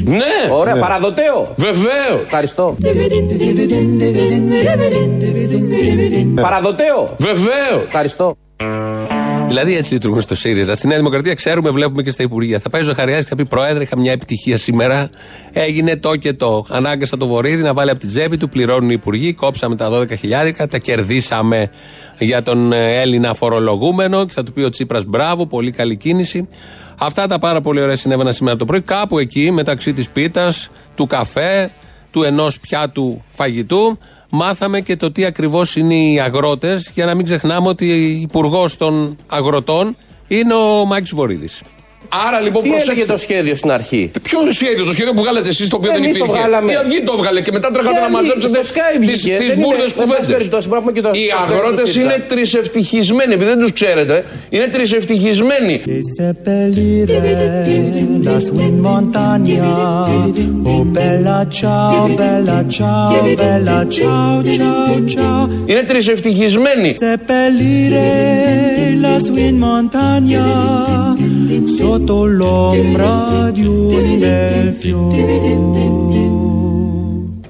Ναι. Ωραία, παραδοτέω. Βεβαίως. Ευχαριστώ. Παραδοτέω. Βεβαίως. Ευχαριστώ. Δηλαδή έτσι λειτουργούν στο ΣΥΡΙΖΑ. Στη Νέα Δημοκρατία ξέρουμε, βλέπουμε και στα Υπουργεία. Θα πάει ο Ζαχαριάδη και θα πει: Πρόεδρε, είχα μια επιτυχία σήμερα. Έγινε το και το. Ανάγκασα το Βορύδη να βάλει από την τσέπη του, πληρώνουν οι Υπουργοί. Κόψαμε τα 12 χιλιάρικα, τα κερδίσαμε για τον ε, Έλληνα φορολογούμενο. Και θα του πει ο Τσίπρας: Μπράβο, πολύ καλή κίνηση. Αυτά τα πάρα πολύ ωραία συνέβαιναν σήμερα το πρωί. Κάπου εκεί, μεταξύ της πίτας, του καφέ, του ενός πιάτου φαγητού, μάθαμε και το τι ακριβώς είναι οι αγρότες, για να μην ξεχνάμε ότι υπουργός των αγροτών είναι ο Μάκης Βορύδης. Άρα λοιπόν Τι προσέξτε. έλεγε το σχέδιο στην αρχή; Ποιο σχέδιο, το σχέδιο που βγάλετε εσείς το οποίο δεν Εμείς το υπήρχε. βγάλαμε. Η Αυγή το έβγαλε και μετά τρέχατε Η να Αυγή, μαζέψετε στο Sky τι βγήκε. Δεν μπουρδες είναι- εν πάση κουβέντε. περιπτώσεις, μπορούμε να πούμε και το- Οι το αγρότες Sky είναι ΣΥΡΙΖΑ. τρισευτυχισμένοι, επειδή δεν τους ξέρετε, είναι τρισευτυχισμένοι. seppellire lassù in montagna. Oh bella ciao, bella ciao, bella ciao, ciao, ciao. Είναι τρισευτυχισμένοι. Seppellire lassù in montagna sotto l'ombra di un bel fiore.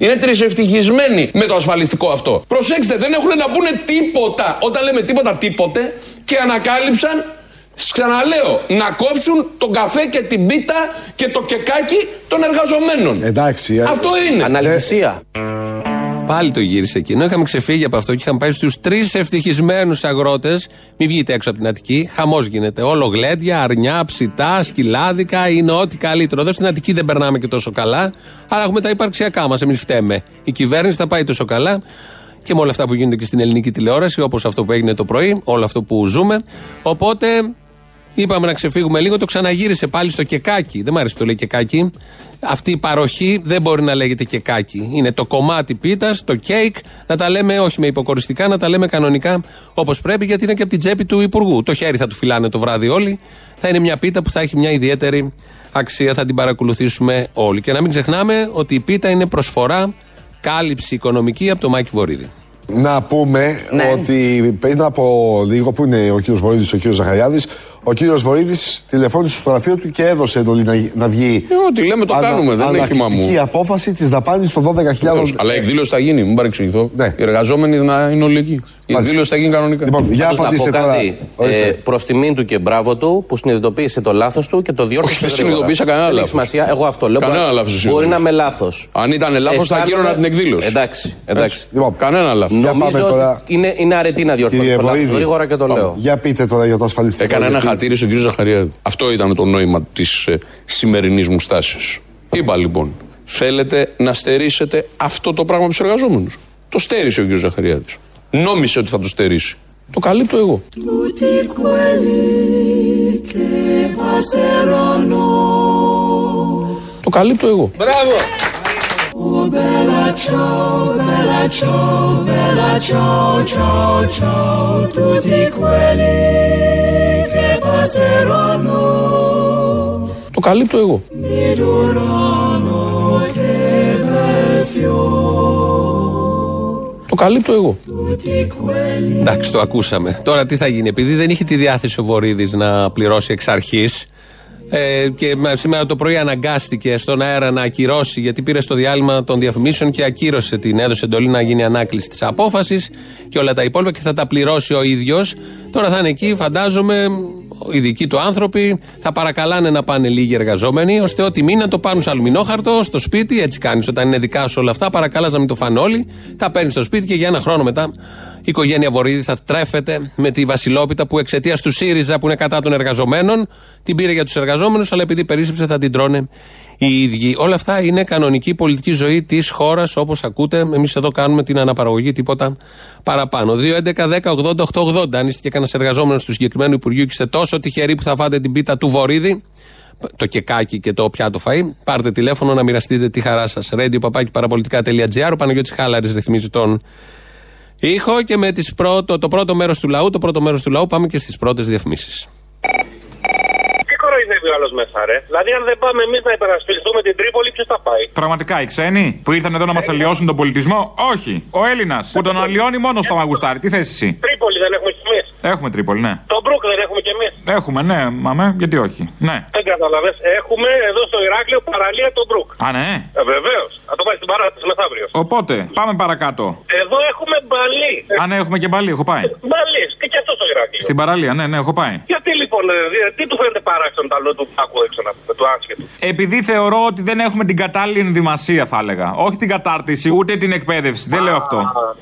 Είναι τρισευτυχισμένοι με το ασφαλιστικό αυτό. Προσέξτε, δεν έχουν να πούνε τίποτα. Όταν λέμε τίποτα, τίποτε και ανακάλυψαν, ξαναλέω, να κόψουν τον καφέ και την πίτα και το κεκάκι των εργαζομένων. Εντάξει. Αυτό είναι. Αναλυτησία. Πάλι το γύρισε εκείνο. Είχαμε ξεφύγει από αυτό και είχαμε πάει στους τρεις ευτυχισμένους αγρότες. Μην βγείτε έξω από την Αττική. Χαμός γίνεται. Όλο γλέντια, αρνιά, ψητά, σκυλάδικα. Είναι ό,τι καλύτερο. Εδώ στην Αττική δεν περνάμε και τόσο καλά. Αλλά έχουμε τα υπαρξιακά μας. Εμείς φταίμε. Η κυβέρνηση θα πάει τόσο καλά. Και με όλα αυτά που γίνονται και στην ελληνική τηλεόραση, όπως αυτό που έγινε το πρωί, όλο αυτό που ζούμε. Οπότε Είπαμε να ξεφύγουμε λίγο, το ξαναγύρισε πάλι στο κεκάκι. Δεν μου αρέσει που το λέει κεκάκι. Αυτή η παροχή δεν μπορεί να λέγεται κεκάκι. Είναι το κομμάτι πίτας, το κέικ, να τα λέμε όχι με υποκοριστικά, να τα λέμε κανονικά όπως πρέπει, γιατί είναι και από την τσέπη του Υπουργού. Το χέρι θα του φυλάνε το βράδυ όλοι. Θα είναι μια πίτα που θα έχει μια ιδιαίτερη αξία, θα την παρακολουθήσουμε όλοι. Και να μην ξεχνάμε ότι η πίτα είναι προσφορά, κάλυψη οικονομική από το Μάκη Βορύδη. Να πούμε ότι πριν από λίγο που είναι ο κύριος Βορύδης και ο κύριος Ζαχαριάδης, ο κύριος Βορύδης τηλεφώνησε στο γραφείο του και έδωσε εντολή να, να βγει. Ε, ό,τι λέμε το κάνουμε, δεν έχει μα μου. αναρκτική απόφαση της δαπάνης των 12.000 Βεβαίως, Αλλά η εκδήλωση θα γίνει, μην παρεξηγηθώ. Οι εργαζόμενοι να είναι όλοι εκεί. Η Μάλιστα. εκδήλωση θα γίνει κανονικά. Λοιπόν, για Πάντως να πω απαντήστε τώρα. κάτι. Ορίστε. Ε, Προς τιμήν του και μπράβο του που συνειδητοποίησε το λάθος του και το διόρθωσε. Όχι, δεν γρήγορα. συνειδητοποίησα κανένα Δεν έχει λάθος. σημασία. Εγώ αυτό λέω. Κανένα Μπορεί- λάθος δεν Μπορεί να συνειδητοποίησα. είμαι λάθος. Αν ήταν λάθος, θα ακύρωνα την εκδήλωση. Εντάξει. εντάξει. Λοιπόν, Κανένα λάθος. Νομίζω ότι είναι, είναι αρετή να διορθώσει Κύριε το λάθος Βορύδη, γρήγορα και το πάμε. λέω. Για πείτε τώρα για το ασφαλιστικό. Έκανα ένα γιατί- χατήρι στον κύριο Ζαχαριάδη. Αυτό ήταν το νόημα της ε, σημερινής μου στάσης. Είπα λοιπόν, θέλετε να στερήσετε αυτό το πράγμα από τους εργαζόμενους. Το στέρισε ο κύριος Ζαχαριάδη. Νόμισε ότι θα το στερήσει. Το καλύπτω εγώ. Tutti quelli che passeranno. Το καλύπτω εγώ. Μπράβο! Oh bella ciao, bella ciao, bella ciao, ciao, ciao, tutti quelli che passeranno. Το καλύπτω εγώ. Mi diranno che bel fiore. Το καλύπτω εγώ. Tutti quelli Εντάξει, το ακούσαμε. Τώρα τι θα γίνει, επειδή δεν είχε τη διάθεση ο Βορύδης να πληρώσει εξ αρχής. Ε, και μα- σήμερα το πρωί αναγκάστηκε στον αέρα να ακυρώσει, γιατί πήρε στο διάλειμμα των διαφημίσεων και ακύρωσε την έδωσε εντολή να γίνει ανάκληση της απόφασης και όλα τα υπόλοιπα και θα τα πληρώσει ο ίδιος. Τώρα θα είναι εκεί, φαντάζομαι, οι δικοί του άνθρωποι θα παρακαλάνε να πάνε λίγοι εργαζόμενοι, ώστε ό,τι μήνα το πάρουν σε αλουμινόχαρτο στο σπίτι. Έτσι κάνεις όταν είναι δικά σου όλα αυτά. Παρακαλάς να μην το φάνε όλοι. Τα παίρνεις στο σπίτι και για ένα χρόνο μετά η οικογένεια Βορύδη θα τρέφεται με τη Βασιλόπιτα που εξαιτίας του ΣΥΡΙΖΑ που είναι κατά των εργαζομένων την πήρε για τους εργαζόμενους, αλλά επειδή περίσσεψε θα την τρώνε οι ίδιοι. Όλα αυτά είναι κανονική πολιτική ζωή της χώρας όπως ακούτε. Εμείς εδώ κάνουμε την αναπαραγωγή, τίποτα παραπάνω. 2.11.10.80.880. Αν είστε και κανένας εργαζόμενος του συγκεκριμένου Υπουργείου και είστε τόσο τυχεροί που θα φάτε την πίτα του Βορύδη, το κεκάκι και το πιάτο φαΐ, πάρτε τηλέφωνο να μοιραστείτε τη χαρά σας. Radio παπάκι παραπολιτικά.gr. Ο Παναγιώτης Χάλαρης ρυθμίζει τον ήχο και με τις πρώτο, το πρώτο μέρος του λαού, το πρώτο μέρος του λαού πάμε και στις πρώτες διαφημίσεις. Τι κοροϊδεύει ο άλλος μέσα, ρε. Δηλαδή, αν δεν πάμε εμείς να υπερασπιστούμε την Τρίπολη, ποιος θα πάει; Πραγματικά οι ξένοι που ήρθαν εδώ να μας αλλοιώσουν τον πολιτισμό, όχι. Ο Έλληνας που τον αλλοιώνει μόνος στο μαγουστάρι. Τι θέση εσύ; Τρίπολη δεν έχουμε κι εμείς. Έχουμε Τρίπολη, ναι. Το Μπρουκ δεν έχουμε κι εμείς. Έχουμε, ναι, μαμέ, γιατί όχι. Ναι. Δεν καταλαβες. Έχουμε εδώ στο Ηράκλειο παραλία το Μπρουκ. Α, ναι. Ε, Βεβαίως. Θα το πάει στην παράτηση μεθαύριος. Οπότε, πάμε παρακάτω. Εδώ έχουμε μπαλί. Αν έχουμε και μπαλί, έχω πάει. Μπαλί. Και, και αυτό στο Ηράκλειο. άσχετο. Στην παραλία, ναι, ναι, έχω πάει. Γιατί λοιπόν, ε, δι- τι του φαίνεται παράξενο τα λόγια του Πάκου έξω να πούμε, του άσχετου; Επειδή θεωρώ ότι δεν έχουμε την κατάλληλη ενδυμασία, θα έλεγα. Όχι την κατάρτιση, ούτε την εκπαίδευση. Δεν λέω αυτό.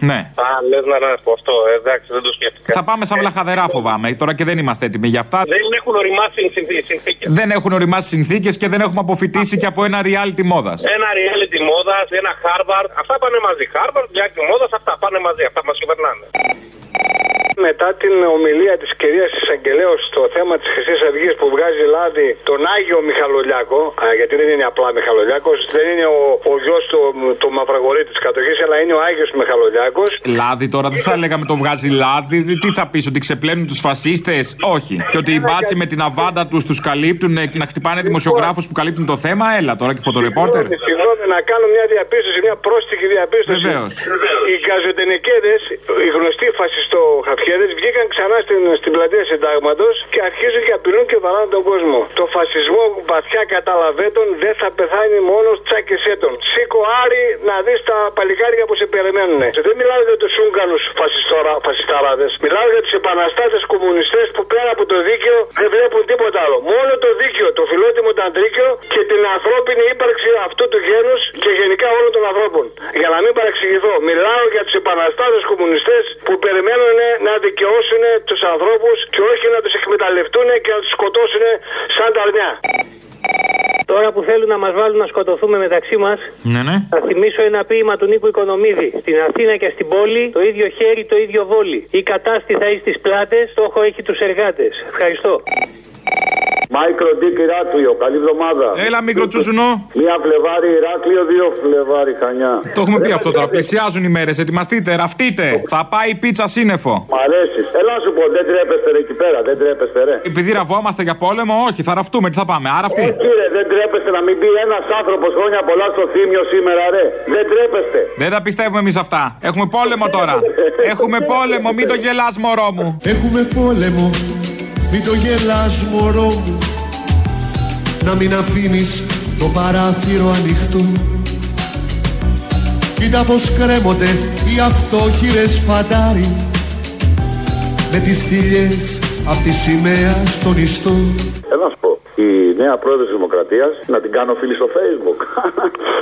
Ναι. Α, λες να να πω αυτό, ε, εντάξει, δεν το σκέφτηκα. Θα πάμε σαν βλαχαδερά, φοβάμαι. Τώρα και δεν είμαστε έτοιμοι για αυτά. Δεν έχουν οριμάσει οι συνθήκες. Δεν έχουν οριμάσει συνθήκες και δεν έχουμε αποφυτίσει και από ένα reality μόδας. Ένα reality μόδας, ένα Harvard, αυτά πάνε μαζί. Harvard, reality μόδας, αυτά πάνε μαζί, αυτά μας κυβερνάνε. Μετά την ομιλία της κυρίας Εισαγγελέως στο θέμα της Χρυσής Αυγής που βγάζει λάδι τον Άγιο Μιχαλολιάκο, α, γιατί δεν είναι απλά Μιχαλολιάκος, δεν είναι ο, ο γιος του, του Μαυραγορή της κατοχής, αλλά είναι ο Άγιος Μιχαλολιάκος. Λάδι τώρα, δεν θα λέγαμε το βγάζει λάδι. δι- Τι θα πεις, ότι ξεπλένουν τους φασίστες; Όχι. Και ότι οι μπάτσι με την αβάντα τους τους καλύπτουν ε, και να χτυπάνε δημοσιογράφους που καλύπτουν το θέμα; Έλα τώρα και φωτορεπόρτερ. Συγγνώμη, να κάνω μια διαπίστωση, μια πρόστιχη διαπίστωση. Βεβαίως. Οι καζοτενικέδε, οι γνωστοί φασιστοχαφιέδε, βγήκαν ξανά στην, στην πλατεία Συντάγματος και αρχίζουν και απειλούν και βαράνε τον κόσμο. Το φασισμό βαθιά καταλαβέτων δεν θα πεθάνει μόνος τσάκεσέ τον. Σήκω Άρη να δεις τα παλικάρια που σε περιμένουν. Δεν μιλάω για τους Ούγγανου φασισταράδες. Μιλάω για τους επαναστάτες κομμουνιστές που πέρα από το δίκαιο δεν βλέπουν τίποτα άλλο. Μόνο το δίκαιο, το φιλότιμο ταντρίκιο και την ανθρώπινη ύπαρξη αυτού του γένους και γενικά όλων των ανθρώπων. Για να μην παρεξηγηθώ, μιλάω για τους επαναστάτες κομμουνιστές που περιμένουν να δικαιώσουν τους ανθρώπους και όχι να τους εκμεταλλευτούν και να τους σκοτώσουν σαν τα αρνιά. Τώρα που θέλουν να μας βάλουν να σκοτωθούμε μεταξύ μας, Ναι, ναι. θα θυμίσω ένα ποίημα του Νίκου Οικονομίδη. Στην Αθήνα και στην πόλη, το ίδιο χέρι, το ίδιο βόλι. Η κατάστη θα έχει τι πλάτες, στόχο έχει τους εργάτες. Ευχαριστώ. Μάικρο Ντίκ Ηράκλειο, καλή εβδομάδα. Έλα, μικρό τσούτσουνο. Μία Φλεβάρι Ηράκλειο, δύο Φλεβάρι Χανιά. Το έχουμε πει αυτό τώρα. Πλησιάζουν οι μέρες. Ετοιμαστείτε, ραφτείτε. Θα πάει η πίτσα σύννεφο. Μ' αρέσει. Έλα να σου πω, δεν τρέπεστε ρε εκεί πέρα, δεν τρέπεστε ρε. Επειδή ραβόμαστε για πόλεμο, όχι, θα ραφτούμε. Τι θα πάμε, άρα αυτή. Όχι ρε, δεν τρέπεστε να μην πει ένας άνθρωπος χρόνια πολλά στο θύμιο σήμερα ρε. Δεν τρέπεστε. Δεν τα πιστεύουμε εμείς αυτά. Έχουμε πόλεμο τώρα. Έχουμε πόλεμο, μην το γελάς, μωρό μου. Έχουμε πόλεμο, μην το γελάς μωρό μου. Να μην αφήνεις το παράθυρο ανοιχτό. Κοίτα πως κρέμονται οι αυτόχειρες φαντάρι Με τις στήλιες απ' τη σημαία στον ιστό Έλα να σου πω, η νέα πρόεδρος της Δημοκρατίας να την κάνω φίλη στο Facebook.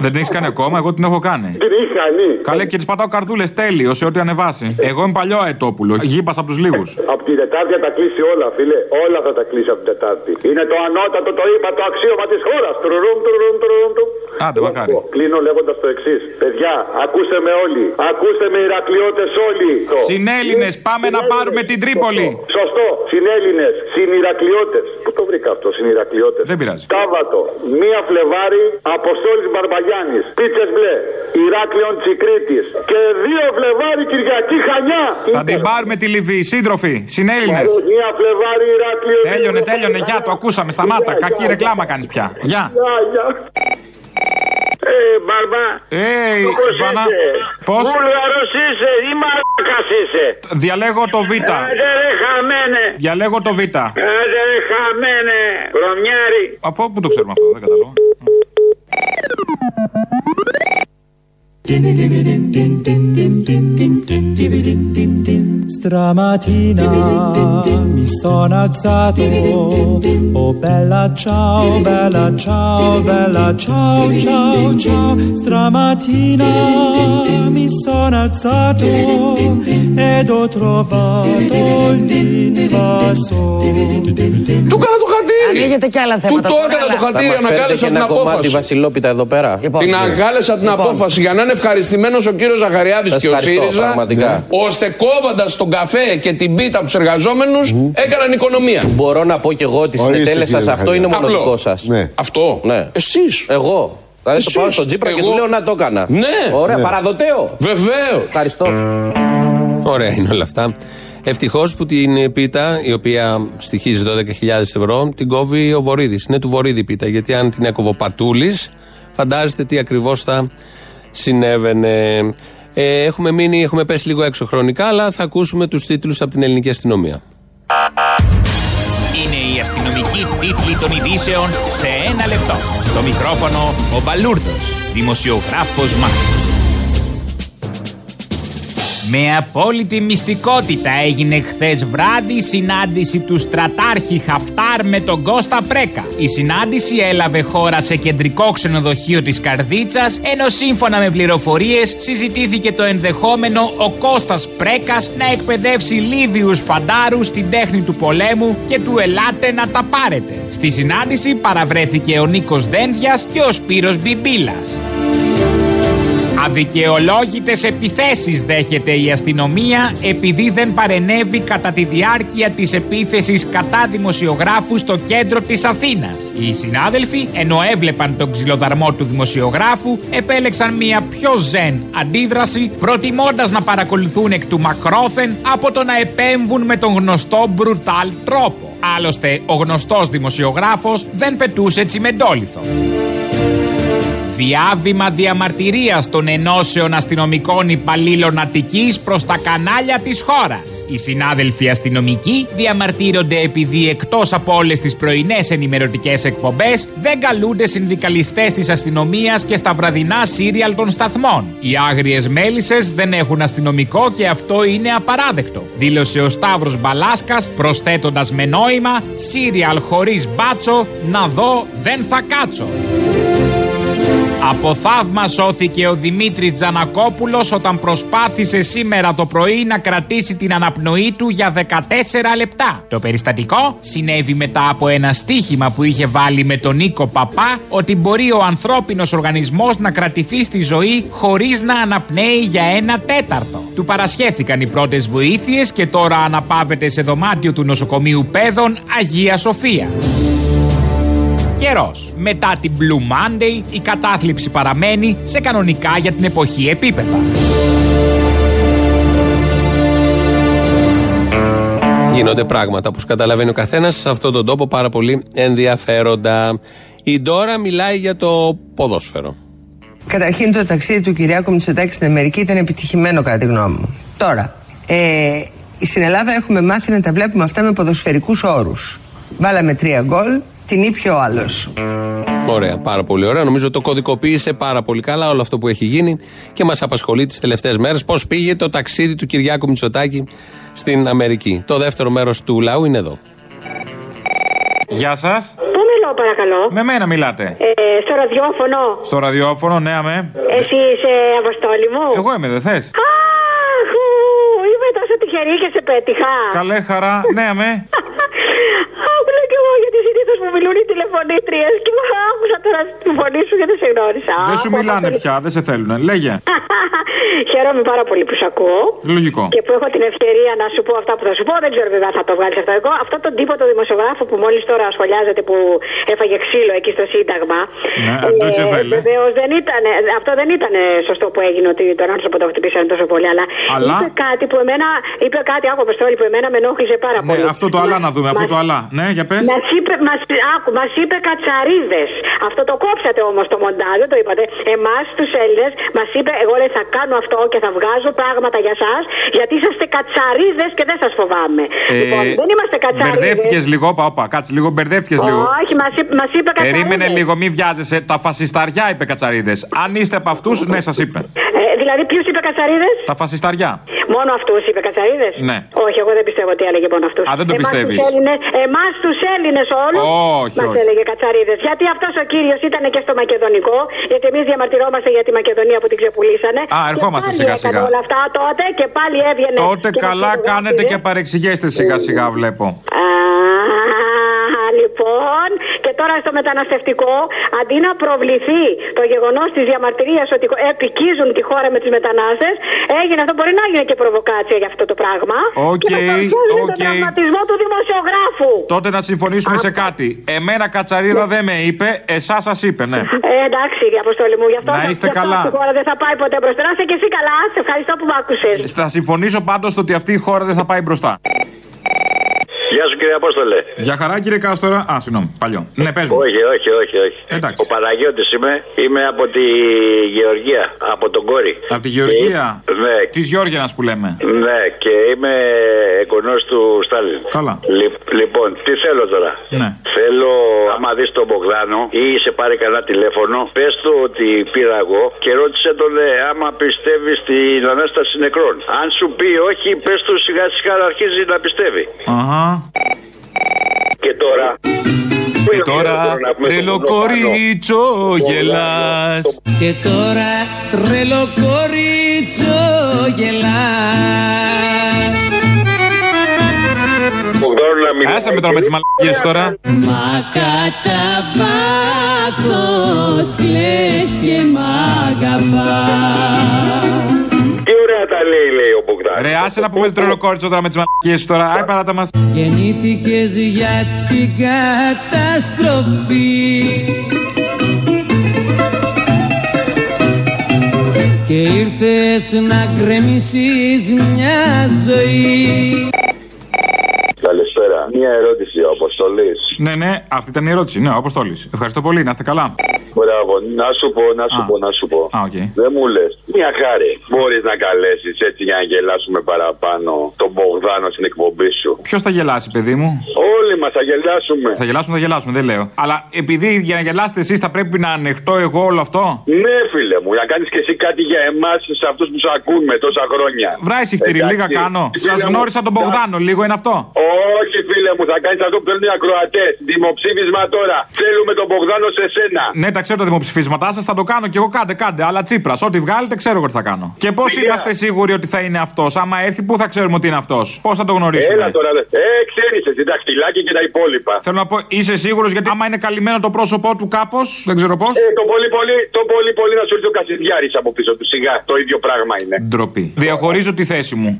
Δεν την έχεις κάνει ακόμα, εγώ την έχω κάνει. την έχει κάνει. Καλέ και της πατάω καρδούλες τέλειο σε ό,τι ανεβάσει. Εγώ είμαι παλιό αετόπουλος. Γήπας από τους λίγους. Από την Τετάρτη θα τα κλείσει όλα, φίλε. Όλα θα τα κλείσει από την Τετάρτη. Είναι το ανώτατο, το είπα, το αξίωμα της χώρας. Τουρουρούμ, τουρουρούμ, τουρουρούμ, του. Άντε, μακάρι. Κλείνω λέγοντας το εξής. Παιδιά, ακούστε με όλοι. Ακούστε με Ηρακλειώτες όλοι. Συνέλληνες, πάμε να πάρουμε την Τρίπολη. Σωστό. Συνέλληνες, συνηρακλειώτες. Πού το βρήκα αυτό, συνηρακλειώτε. Δεν πειράζει. Σάββατο, μία Φλεβάρι, Αποστόλης Μπαρμπαγιάννης. Πίτσες μπλε, Ηράκλειον Τσικρίτης. Και δύο Φλεβάρι Κυριακή Χανιά. Θα την πάρουμε τη Λιβύη, σύντροφοι, συνέλληνες. Μία Φλεβάρι Ηράκλειο. Τέλειωνε, τέλειωνε, γεια, το ακούσαμε, σταμάτα. Κακή ρεκλάμα κάνεις πια. Γεια. Γεια, γεια. Ε, μπαρμπά. Ε, Πώς Βανά. είσαι; Πώς; Βούλγαρος είσαι ή μαλάκας είσαι; Διαλέγω το Β. Άντε ρε χαμένε. Διαλέγω το Β. Άντε ρε χαμένε. Ρωμιάρι. Από πού το ξέρουμε αυτό, δεν κατάλαβα. Stramattina mi sono alzato, oh bella ciao, bella ciao, bella ciao, ciao, ciao. Stramattina mi sono alzato ed ho trovato l'invasore. Του έκανα το χατήρι. Ανοίγεται και άλλα Του θέματα. το έκανα το χατήρι, Θα μας φέρετε ανακάλεσα και την ένα κομμάτι απόφαση. βασιλόπιτα εδώ πέρα. Την αγκάλεσα την Λοιπόν. απόφαση για να είναι ευχαριστημένος ο κύριος Ζαχαριάδης Σας και ο ευχαριστώ, ΣΥΡΙΖΑ, πραγματικά. ώστε κόβοντας τον καφέ και την πίτα από τους εργαζόμενους, έκαναν οικονομία. Μπορώ να πω κι εγώ ότι Ορίστε, συνετέλεσας κύριε αυτό είναι μόνο Απλό. δικό σας. Ναι. Αυτό. Ναι. Εσείς. Εγώ. Δηλαδή το Εσείς. πάω στον Τζίπρα και Εγώ. του λέω να το έκανα. Ναι. Ωραία, Ναι. παραδοτέω. Βεβαίως. Ευχαριστώ. Ωραία είναι όλα αυτά. Ευτυχώς που την πίτα, η οποία στοιχίζει 12.000 ευρώ, την κόβει ο Βορύδης. Είναι του Βορύδη η πίτα. Γιατί αν την έκοβε ο Πατούλης, φαντάζεστε τι ακριβώς θα συνέβαινε. Ε, έχουμε μείνει, έχουμε πέσει λίγο έξω χρονικά, αλλά θα ακούσουμε τους τίτλους από την ελληνική αστυνομία. Είναι η αστυνομική τίτλη των ειδήσεων σε ένα λεπτό. Στο μικρόφωνο ο Μπαλούρδος, δημοσιογράφος Μάρκος. Με απόλυτη μυστικότητα έγινε χθες βράδυ συνάντηση του στρατάρχη Χαφτάρ με τον Κώστα Πρέκα. Η συνάντηση έλαβε χώρα σε κεντρικό ξενοδοχείο της Καρδίτσας, ενώ σύμφωνα με πληροφορίες συζητήθηκε το ενδεχόμενο ο Κώστας Πρέκας να εκπαιδεύσει Λίβιους φαντάρους στην τέχνη του πολέμου και του ελάτε να τα πάρετε. Στη συνάντηση παραβρέθηκε ο Νίκος Δένδιας και ο Σπύρος Μπιμπίλας. Αδικαιολόγητες επιθέσεις δέχεται η αστυνομία επειδή δεν παρενέβη κατά τη διάρκεια της επίθεσης κατά δημοσιογράφου στο κέντρο της Αθήνας. Οι συνάδελφοι, ενώ έβλεπαν τον ξυλοδαρμό του δημοσιογράφου, επέλεξαν μια πιο ζεν αντίδραση, προτιμώντας να παρακολουθούν εκ του μακρόθεν από το να επέμβουν με τον γνωστό μπρουτάλ τρόπο. Άλλωστε, ο γνωστός δημοσιογράφος δεν πετούσε τσιμεντόλιθο. Διάβημα διαμαρτυρίας των ενώσεων αστυνομικών υπαλλήλων Αττικής προς τα κανάλια της χώρας. Οι συνάδελφοι αστυνομικοί διαμαρτύρονται επειδή εκτός από όλες τις πρωινές ενημερωτικές εκπομπές δεν καλούνται συνδικαλιστές της αστυνομίας και στα βραδινά σύριαλ των σταθμών. Οι άγριες μέλισσες δεν έχουν αστυνομικό και αυτό είναι απαράδεκτο. Δήλωσε ο Σταύρος Μπαλάσκας προσθέτοντας με νόημα σύριαλ χωρίς μπάτσο να δω δεν θα κάτσω. Από θαύμα σώθηκε ο Δημήτρης Τζανακόπουλος όταν προσπάθησε σήμερα το πρωί να κρατήσει την αναπνοή του για 14 λεπτά. Το περιστατικό συνέβη μετά από ένα στίχημα που είχε βάλει με τον Νίκο Παπά ότι μπορεί ο ανθρώπινος οργανισμός να κρατηθεί στη ζωή χωρίς να αναπνέει για ένα τέταρτο. Του παρασχέθηκαν οι πρώτες βοήθειες και τώρα αναπαύεται σε δωμάτιο του νοσοκομείου Πέδων Αγία Σοφία. Καιρός. Μετά την Blue Monday, η κατάθλιψη παραμένει σε κανονικά για την εποχή επίπεδα. Γίνονται πράγματα που καταλαβαίνει ο καθένας σε αυτόν τον τόπο πάρα πολύ ενδιαφέροντα. Η Ντόρα μιλάει για το ποδόσφαιρο. Καταρχήν το ταξίδι του Κυριάκου Μητσοτάκη στην Αμερική ήταν επιτυχημένο κατά τη γνώμη μου. Τώρα, ε, στην Ελλάδα έχουμε μάθει να τα βλέπουμε αυτά με ποδοσφαιρικούς όρους. Βάλαμε τρία γκολ, την ήπια ο άλλος. Ωραία, πάρα πολύ ωραία. Νομίζω το κωδικοποίησε πάρα πολύ καλά όλο αυτό που έχει γίνει και μας απασχολεί τις τελευταίες μέρες. Πώς πήγε το ταξίδι του Κυριάκου Μητσοτάκη στην Αμερική. Το δεύτερο μέρος του λαού είναι εδώ. Γεια σας. Πού μιλώ, παρακαλώ; Με μένα μιλάτε. Ε, στο ραδιόφωνο. Στο ραδιόφωνο, ναι, αμέ. Εσύ είσαι αποστόλη μου; Εγώ είμαι, δεν θες; Αχ, ου, είμαι τόσο τυχερή και σε πέτυχα. Καλέ χαρά, ναι, αμέ. Άκουγα κι εγώ γιατί συνήθω μου μιλούν οι τηλεφωνήτριες και μου άκουσα τώρα τη φωνή σου γιατί σε γνώρισα. Δεν σου Αχ, μιλάνε πια, δεν σε θέλουν. Λέγε. Χαίρομαι πάρα πολύ που σε ακούω. Λογικό. Και που έχω την ευκαιρία να σου πω αυτά που θα σου πω. Δεν ξέρω βέβαια θα το βγάλεις αυτό. Εγώ, αυτό τον τύπο το δημοσιογράφο που μόλις τώρα σχολιάζεται που έφαγε ξύλο εκεί στο Σύνταγμα. Ναι, Deutsche Welle. Βεβαίως δεν ήταν. Αυτό δεν ήταν σωστό που έγινε ότι τον άνθρωπο το χτυπήσανε τόσο πολύ. Αλλά, Αλλά; είπε κάτι που εμένα. Είπε κάτι, άκου Αποστόλη, που εμένα με ενόχλησε πάρα Ναι, πολύ. αυτό το αλλά να δούμε, αυτό Μας- το αλλά. Ναι, για πες. Μας είπε, μας, άκου, μας είπε κατσαρίδες. Αυτό το κόψατε όμως το μοντάζ, δεν το είπατε. Εμάς τους Έλληνες μας είπε, εγώ λέει θα κάνω αυτό και θα βγάζω πράγματα για εσά, γιατί είσαστε κατσαρίδες και δεν σας φοβάμαι. λοιπόν, δεν είμαστε κατσαρίδες. Μπερδεύτηκες λίγο, όπα, όπα, κάτσε λίγο, μπερδεύτηκες λίγο. Όχι, μας είπε, μας είπε κατσαρίδες. Περίμενε λίγο, μην βιάζεσαι. Τα φασισταριά είπε κατσαρίδες. Αν είστε από αυτούς, ναι, σας είπε. Ε, δηλαδή, ποιου είπε κατσαρίδες; Τα φασισταριά. Μόνο αυτούς είπε κατσαρίδες; Ναι. Όχι, εγώ δεν πιστεύω ότι έλεγε μόνο αυτούς. Α, δεν το πιστεύεις. Εμάς τους Έλληνες όλου. Όχι, Μας όχι. έλεγε κατσαρίδες. Γιατί αυτός ο κύριος ήταν και στο Μακεδονικό. Γιατί εμείς διαμαρτυρόμαστε για τη Μακεδονία που την ξεπουλήσανε. Α, ερχόμαστε Και πάλι σιγά-σιγά. έκανε όλα αυτά τότε και πάλι έβγαινε. Τότε και καλά μας κάνετε και φωτογράφιζε. παρεξηγέστε σιγά σιγά, βλέπω. Α, λοιπόν, και τώρα στο μεταναστευτικό, αντί να προβληθεί το γεγονός της διαμαρτυρίας ότι εποικίζουν τη χώρα με τους μετανάστες, έγινε αυτό. Μπορεί να έγινε και προβοκάτσια για αυτό το πράγμα. Οκ, Και να παρακολουθήσει οκ. τον τραυματισμό του δημοσιογράφου. Τότε να συμφωνήσουμε σε κάτι. Εμένα κατσαρίδα δεν με είπε, εσάς σας είπε, ναι. Ε, εντάξει, Αποστόλη μου, γι' αυτό Να θα- είστε γι' αυτό καλά. αυτή η χώρα δεν θα πάει ποτέ μπροστά. Να είσαι και εσύ καλά. Σε ευχαριστώ που με άκουσες. Θα συμφωνήσω πάντως ότι αυτή η χώρα δεν θα πάει μπροστά. Γεια σου κύριε Απόστολε. Για χαρά κύριε Κάστορα. Α, συγγνώμη, παλιό. Ναι, πες μου. Όχι, όχι, όχι. όχι. Εντάξει. Ο Παναγιώτης είμαι. Είμαι από τη Γεωργία. Από τον Κόρη. Από τη Γεωργία; Και- Ναι. Της Γιώργιανα που λέμε. Ναι, και είμαι εγγονός του Στάλιν. Καλά. Λι- λοιπόν, τι θέλω τώρα. Ναι. Θέλω, άμα δεις τον Μπογδάνο ή σε πάρει κανένα τηλέφωνο, πες του ότι πήρα εγώ και ρώτησε τον ε, άμα πιστεύεις στην ανάσταση νεκρών. Αν σου πει όχι, πες του σιγά σιγά να αρχίζει να πιστεύει. Αχα. Και τώρα. Και τώρα τρελό κορίτσο γελάς. Και τώρα τρελό κορίτσο γελάς. Άσε με τώρα με τις μαλακίες τώρα. Μα κατά βάθος κλαις και μ' αγαπάς Τι ωραία τα λέει, λέει ο Μπογδάνο. Ρε άσε να πούμε τρελό κορίτσο τώρα με τις μαλακίες τώρα Άι παράτα μας Γεννήθηκες για την καταστροφή Και ήρθες να γκρεμίσεις μια ζωή Καλησπέρα. Μία ερώτηση, ο Αποστόλη. Ναι, ναι, αυτή ήταν η ερώτηση. Ναι, Αποστόλη. Ευχαριστώ πολύ, να είστε καλά. Μπράβο, να σου πω, να σου Α. πω, να σου πω. Α, οκ. Δεν μου λες. Μια χάρη. Μπορείς να καλέσεις έτσι για να γελάσουμε παραπάνω τον Μπογδάνο στην εκπομπή σου. Ποιος θα γελάσει, παιδί μου; Όλοι μας θα γελάσουμε. Θα γελάσουμε, θα γελάσουμε, δεν λέω. Αλλά επειδή για να γελάσετε εσείς θα πρέπει να ανεχτώ εγώ όλο αυτό; Ναι, φίλε μου, να κάνεις και εσύ κάτι για εμάς, σε αυτούς που σε ακούν με τόσα χρόνια. Βρε άι σιχτίρι, Εντάξει. λίγα κάνω. Φίλε Σας μου, γνώρισα τον Μπογδάνο, λίγο είναι αυτό. Όχι, φίλε μου, θα κάνεις αυτό που θέλουν οι ακροατές. Δημοψήφισμα τώρα. Θέλουμε τον Μπογδάνο σε σένα. Ναι, τα ξέρω τα δημοψηφίσματά σας, θα το κάνω και εγώ. Κάντε, κάντε. Αλλά Τσίπρας, ό,τι βγάλετε, ξέρω εγώ τι θα κάνω. Και πώς είμαστε σίγουροι ότι θα είναι αυτός; Άμα έρθει, πού θα ξέρουμε ότι είναι αυτός; Πώς θα το γνωρίσουμε; Έλα τώρα, λες. Ε, ξέρεις εσύ, δαχτυλάκι και τα υπόλοιπα. Θέλω να πω, είσαι σίγουρος γιατί άμα είναι καλυμμένο το πρόσωπό του κάπως, δεν ξέρω πώς. Ε, το πολύ πολύ, το πολύ πολύ να σου έρθει ο Κασιδιάρης από πίσω του. Σιγά, το ίδιο πράγμα είναι. Ντροπή. Διαχωρίζω τη θέση μου.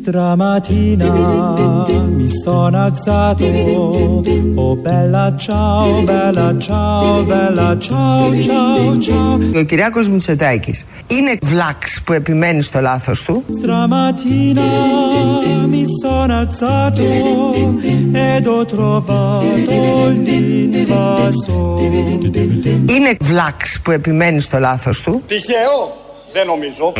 Stramattina mi sono alzato Oh bella ciao, bella ciao, bella ciao, ciao, ciao Ο Κυριάκος Μητσοτάκης είναι βλάξ που επιμένει στο λάθος του. Stamattina mi sono alzato ed ho trovato l'invaso Είναι βλάξ που επιμένει στο λάθος του. Τυχαίο, δεν νομίζω.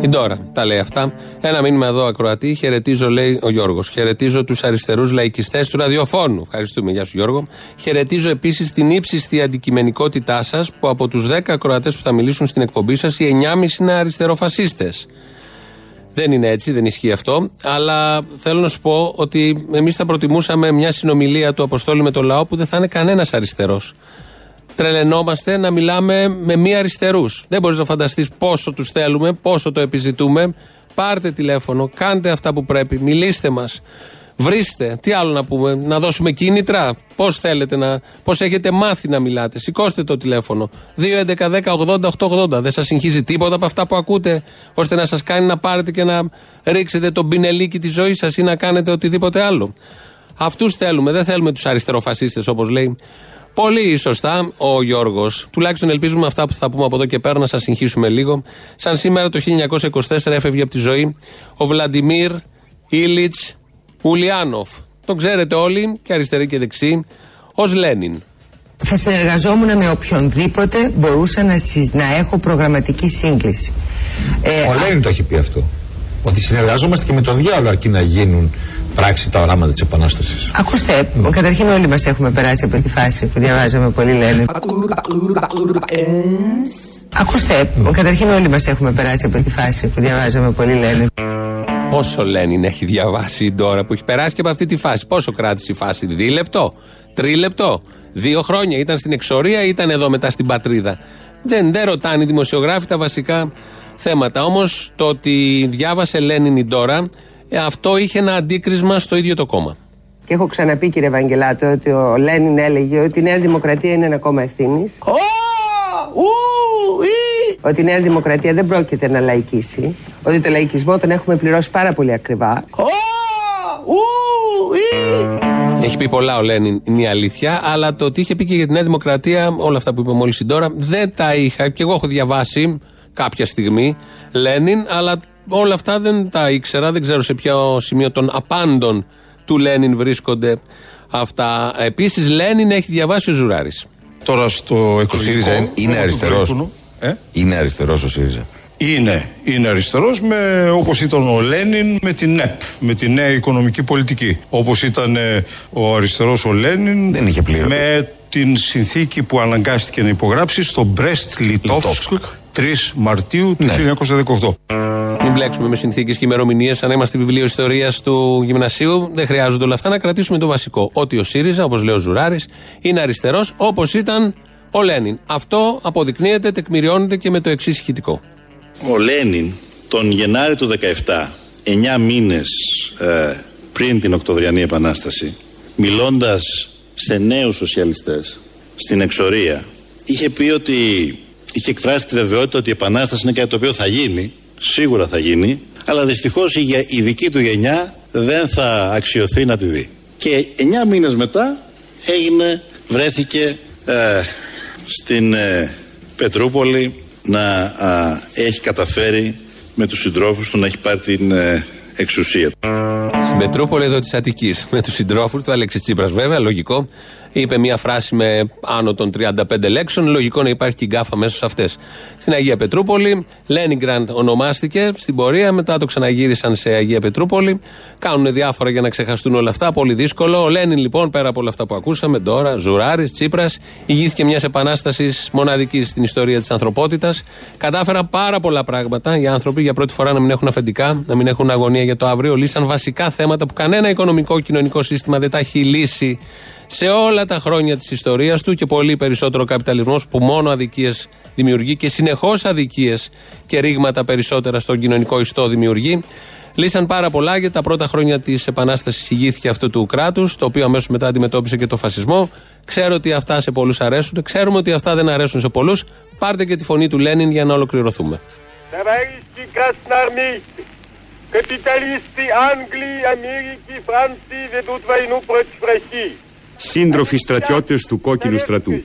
Η Ντόρα τα λέει αυτά. Ένα μήνυμα εδώ ακροατή. Χαιρετίζω, λέει ο Γιώργος. Χαιρετίζω τους αριστερούς λαϊκιστές του ραδιοφώνου. Ευχαριστούμε, γεια σου Γιώργο. Χαιρετίζω επίσης την ύψιστη αντικειμενικότητά σας που από τους 10 ακροατές που θα μιλήσουν στην εκπομπή σας, οι 9,5 είναι αριστεροφασίστες. Δεν είναι έτσι, δεν ισχύει αυτό. Αλλά θέλω να σου πω ότι εμείς θα προτιμούσαμε μια συνομιλία του Αποστόλου με το λαό που δεν θα είναι κανένας αριστερός. Τρελαινόμαστε να μιλάμε με μη αριστερούς. Δεν μπορείς να φανταστείς πόσο τους θέλουμε, πόσο το επιζητούμε. Πάρτε τηλέφωνο, κάντε αυτά που πρέπει, μιλήστε μας. Βρίστε, τι άλλο να πούμε, να δώσουμε κίνητρα. Πώς θέλετε να. Πώς έχετε μάθει να μιλάτε. Σηκώστε το τηλέφωνο. 2.11.10.80.880. Δεν σας συγχύζει τίποτα από αυτά που ακούτε, ώστε να σας κάνει να πάρετε και να ρίξετε τον πινελίκι της ζωής σας ή να κάνετε οτιδήποτε άλλο. Αυτούς θέλουμε, δεν θέλουμε τους αριστεροφασίστες όπως λέει. Πολύ σωστά ο Γιώργος. Τουλάχιστον ελπίζουμε αυτά που θα πούμε από εδώ και πέρα να σας συγχύσουμε λίγο. Σαν σήμερα το 1924 έφευγε από τη ζωή ο Βλαντιμίρ Ήλιτς Ουλιάνοφ. Τον ξέρετε όλοι, και αριστεροί και δεξί, ως Λένιν. Θα συνεργαζόμουν με οποιονδήποτε μπορούσα να, συ- να έχω προγραμματική σύγκληση. Ε, Ο Λένιν το έχει πει αυτό. Ότι συνεργαζόμαστε και με το διάλογο αρκεί να γίνουν πράξη τα οράματα της Επανάστασης. Ακούστε, καταρχήν όλοι μας έχουμε περάσει από τη φάση που διαβάζαμε πολύ λένε. Ακούστε, καταρχήν όλοι μας έχουμε περάσει από τη φάση που διαβάζαμε πολύ λένε. Πόσο Λένιν έχει διαβάσει η Ντόρα που έχει περάσει και από αυτή τη φάση; Πόσο κράτησε η φάση, δίλεπτο, τρίλεπτο, δύο χρόνια. Ήταν στην εξορία ή ήταν εδώ μετά στην πατρίδα; Δεν, δεν ρωτάνε οι δημοσιογράφοι τα βασικά θέματα. Όμως το ότι διάβασε Λένιν η Ντόρα, ε, αυτό είχε ένα αντίκρισμα στο ίδιο το κόμμα. Και έχω ξαναπεί κύριε Βαγγελάτο ότι ο Λένιν έλεγε ότι η Νέα Δημοκρατία είναι ένα κόμμα ευθύνης. Ότι η Νέα Δημοκρατία δεν πρόκειται να λαϊκίσει. Ότι το λαϊκισμό τον έχουμε πληρώσει πάρα πολύ ακριβά. Έχει πει πολλά ο Λένιν, είναι η αλήθεια, αλλά το ότι είχε πει και για τη Νέα Δημοκρατία, όλα αυτά που είπε μόλι η Ντόρα, δεν τα είχα και εγώ έχω διαβάσει κάποια στιγμή Λένιν, αλλά όλα αυτά δεν τα ήξερα. Δεν ξέρω σε ποιο σημείο των απάντων του Λένιν βρίσκονται αυτά. Επίσης, Λένιν έχει διαβάσει ο Ζουράρης. Τώρα στο Ο εκλογικό... ΣΥΡΙΖΑ είναι του αριστερός. Περίπτωνο, Ε; Είναι αριστερός ο ΣΥΡΙΖΑ. Είναι, είναι αριστερός με, όπως ήταν ο Λένιν με την ΕΠ, με τη νέα οικονομική πολιτική. Όπως ήταν ε, ο αριστερός ο Λένιν Δεν είχε πλήρω. με την συνθήκη που αναγκάστηκε να υπογράψει στο Μπρέστ Λιτόφσκ 3 Μαρτίου του 1918. Μην μπλέξουμε με συνθήκες και ημερομηνίες. Αν είμαστε βιβλίο ιστορίας του γυμνασίου, δεν χρειάζονται όλα αυτά να κρατήσουμε το βασικό. Ότι ο ΣΥΡΙΖΑ, όπως λέει ο Ζουράρης, είναι αριστερός όπως ήταν ο Λένιν. Αυτό αποδεικνύεται, τεκμηριώνεται και με το εξής ηχητικό. Ο Λένιν τον Γενάρη του 17, 9 μήνες ε, πριν την Οκτωβριανή Επανάσταση, μιλώντας σε νέους σοσιαλιστές στην εξορία, είχε πει ότι είχε εκφράσει τη βεβαιότητα ότι η Επανάσταση είναι κάτι το οποίο θα γίνει, σίγουρα θα γίνει, αλλά δυστυχώς η, γε- η δική του γενιά δεν θα αξιωθεί να τη δει. Και 9 μήνες μετά έγινε, βρέθηκε ε, στην ε, Πετρούπολη να α, έχει καταφέρει με τους συντρόφους του να έχει πάρει την ε, εξουσία. Στην Πετρούπολη εδώ της Αττικής, με τους συντρόφους του, Αλέξη Τσίπρας βέβαια, λογικό. Είπε μια φράση με άνω των 35 λέξεων. Λογικό να υπάρχει και η γκάφα μέσα σε αυτές. Στην Αγία Πετρούπολη, Λένιγκραντ ονομάστηκε στην πορεία, μετά το ξαναγύρισαν σε Αγία Πετρούπολη. Κάνουν διάφορα για να ξεχαστούν όλα αυτά. Πολύ δύσκολο. Ο Λένιν λοιπόν, πέρα από όλα αυτά που ακούσαμε τώρα, Ζουράρης, Τσίπρας, ηγήθηκε μιας επανάστασης μοναδικής στην ιστορία της ανθρωπότητας. Κατάφεραν πάρα πολλά πράγματα οι άνθρωποι για πρώτη φορά να μην έχουν αφεντικά, να μην έχουν αγωνία για το αύριο. Λύσαν βασικά θέματα που κανένα οικονομικό κοινωνικό σύστημα δεν τα έχει λύσει σε όλα τα χρόνια της ιστορίας του και πολύ περισσότερο ο καπιταλισμός που μόνο αδικίες δημιουργεί και συνεχώς αδικίες και ρήγματα περισσότερα στον κοινωνικό ιστό δημιουργεί. Λύσαν πάρα πολλά για τα πρώτα χρόνια της Επανάστασης ηγήθηκε αυτού του κράτους, το οποίο αμέσως μετά αντιμετώπισε και το φασισμό. Ξέρω ότι αυτά σε πολλούς αρέσουν, ξέρουμε ότι αυτά δεν αρέσουν σε πολλούς. Πάρτε και τη φωνή του Λένιν για να ολοκληρωθούμε. Kapitalisten Anglii, Ameriki, Franzi, wir tut bei Nupretz Σύντροφοι στρατιώτες του κόκκινου στρατού.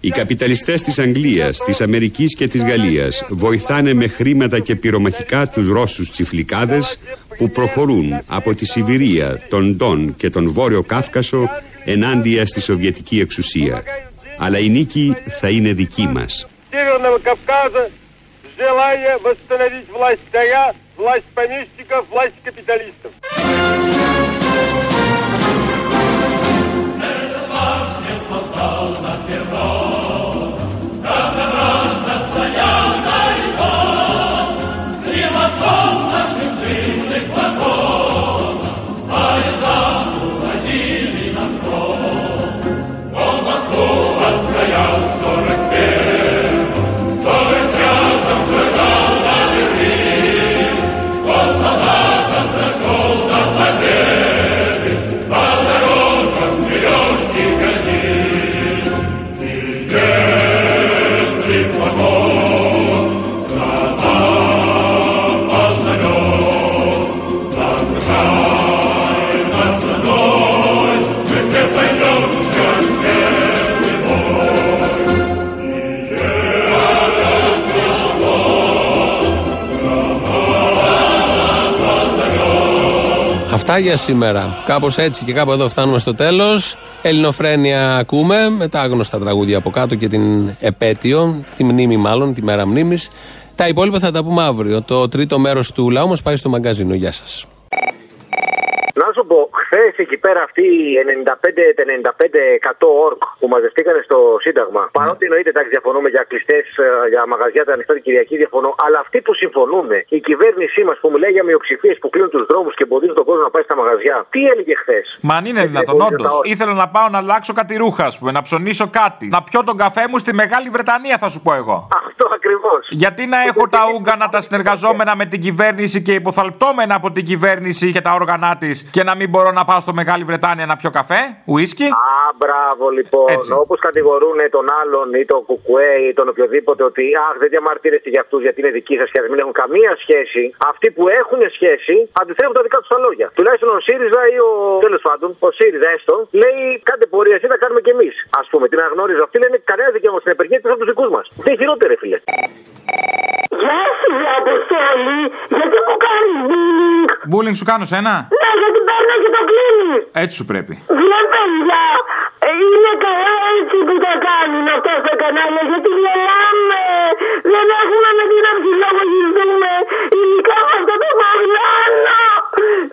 Οι καπιταλιστές της Αγγλίας, της Αμερικής και της Γαλλίας βοηθάνε με χρήματα και πυρομαχικά τους Ρώσους τσιφλικάδες που προχωρούν από τη Σιβηρία, τον Ντόν και τον Βόρειο Κάφκασο ενάντια στη Σοβιετική εξουσία. Αλλά η νίκη θα είναι δική μας. Северного Кавказа, желая восстановить власть царя, власть помещиков, власть капиталистов. Paz, responda na terra. Αυτά για σήμερα. Κάπως έτσι και κάπου εδώ φτάνουμε στο τέλος. Ελληνοφρένεια ακούμε με τα άγνωστα τραγούδια από κάτω και την επέτειο, τη μνήμη μάλλον, τη μέρα μνήμης. Τα υπόλοιπα θα τα πούμε αύριο. Το τρίτο μέρος του λαού μας πάει στο μαγκαζίνο. Γεια σας. Να σου πω, χθε εκεί πέρα αυτοί οι 95-95% ορκ που μαζευτήκαν στο Σύνταγμα, παρότι εννοείται εντάξει διαφωνούμε για κλειστές, για μαγαζιά τα ανοιχτά την Κυριακή, διαφωνώ, αλλά αυτοί που συμφωνούμε, η κυβέρνησή μας που μιλάει για μειοψηφίες που κλείνουν τους δρόμους και εμποδίζουν τον κόσμο να πάει στα μαγαζιά, τι έλεγε χθες; Μα αν είναι δυνατόν, όντως. Ήθελα να πάω να αλλάξω κάτι ρούχα, ας πούμε, να ψωνίσω κάτι. Να πιω τον καφέ μου στη Μεγάλη Βρετανία, θα σου πω εγώ. Αυτό ακριβώς. Γιατί να έχω τα ούγκανα τα συνεργαζόμενα με την κυβέρνηση και υποθαλπτόμενα από την κυβέρνηση και τα όργανα της και να μην μπορώ να να πάω στο Μεγάλη Βρετάνια να πιω καφέ, ουίσκι. Α, μπράβο λοιπόν. Έτσι. Όπως κατηγορούν τον άλλον ή τον Κουκουέ ή τον οποιοδήποτε ότι αχ, δεν διαμαρτύρεστε για αυτούς γιατί είναι δικοί σας και ας μην έχουν καμία σχέση. Αυτοί που έχουν σχέση αντιστρέφουν τα δικά τους τα λόγια. Τουλάχιστον ο ΣΥΡΙΖΑ ή ο. τέλος πάντων, ο ΣΥΡΙΖΑ έστω, λέει κάντε πορεία εσύ να κάνουμε κι εμείς. Α πούμε, την αναγνώριζω. Αυτοί λένε κανένα δικαίωμα στην επεργία εκτός από τους δικούς μας. Τι χειρότερε, φίλε. Γεια σου, Αποστόλη. Γιατί μου κάνεις bullying; Μπούλινγκ σου κάνω σένα; Ναι, γιατί παίρνω και το κλείνει. Έτσι σου πρέπει. Βλέπω, παιδιά. ε, Είναι καλά έτσι που τα κάνουν αυτό στο κανάλι γιατί γελάμε. Δεν έχουμε με τι να ψηλογωγηθούμε. Ειδικά με αυτό το Μπογδάνο.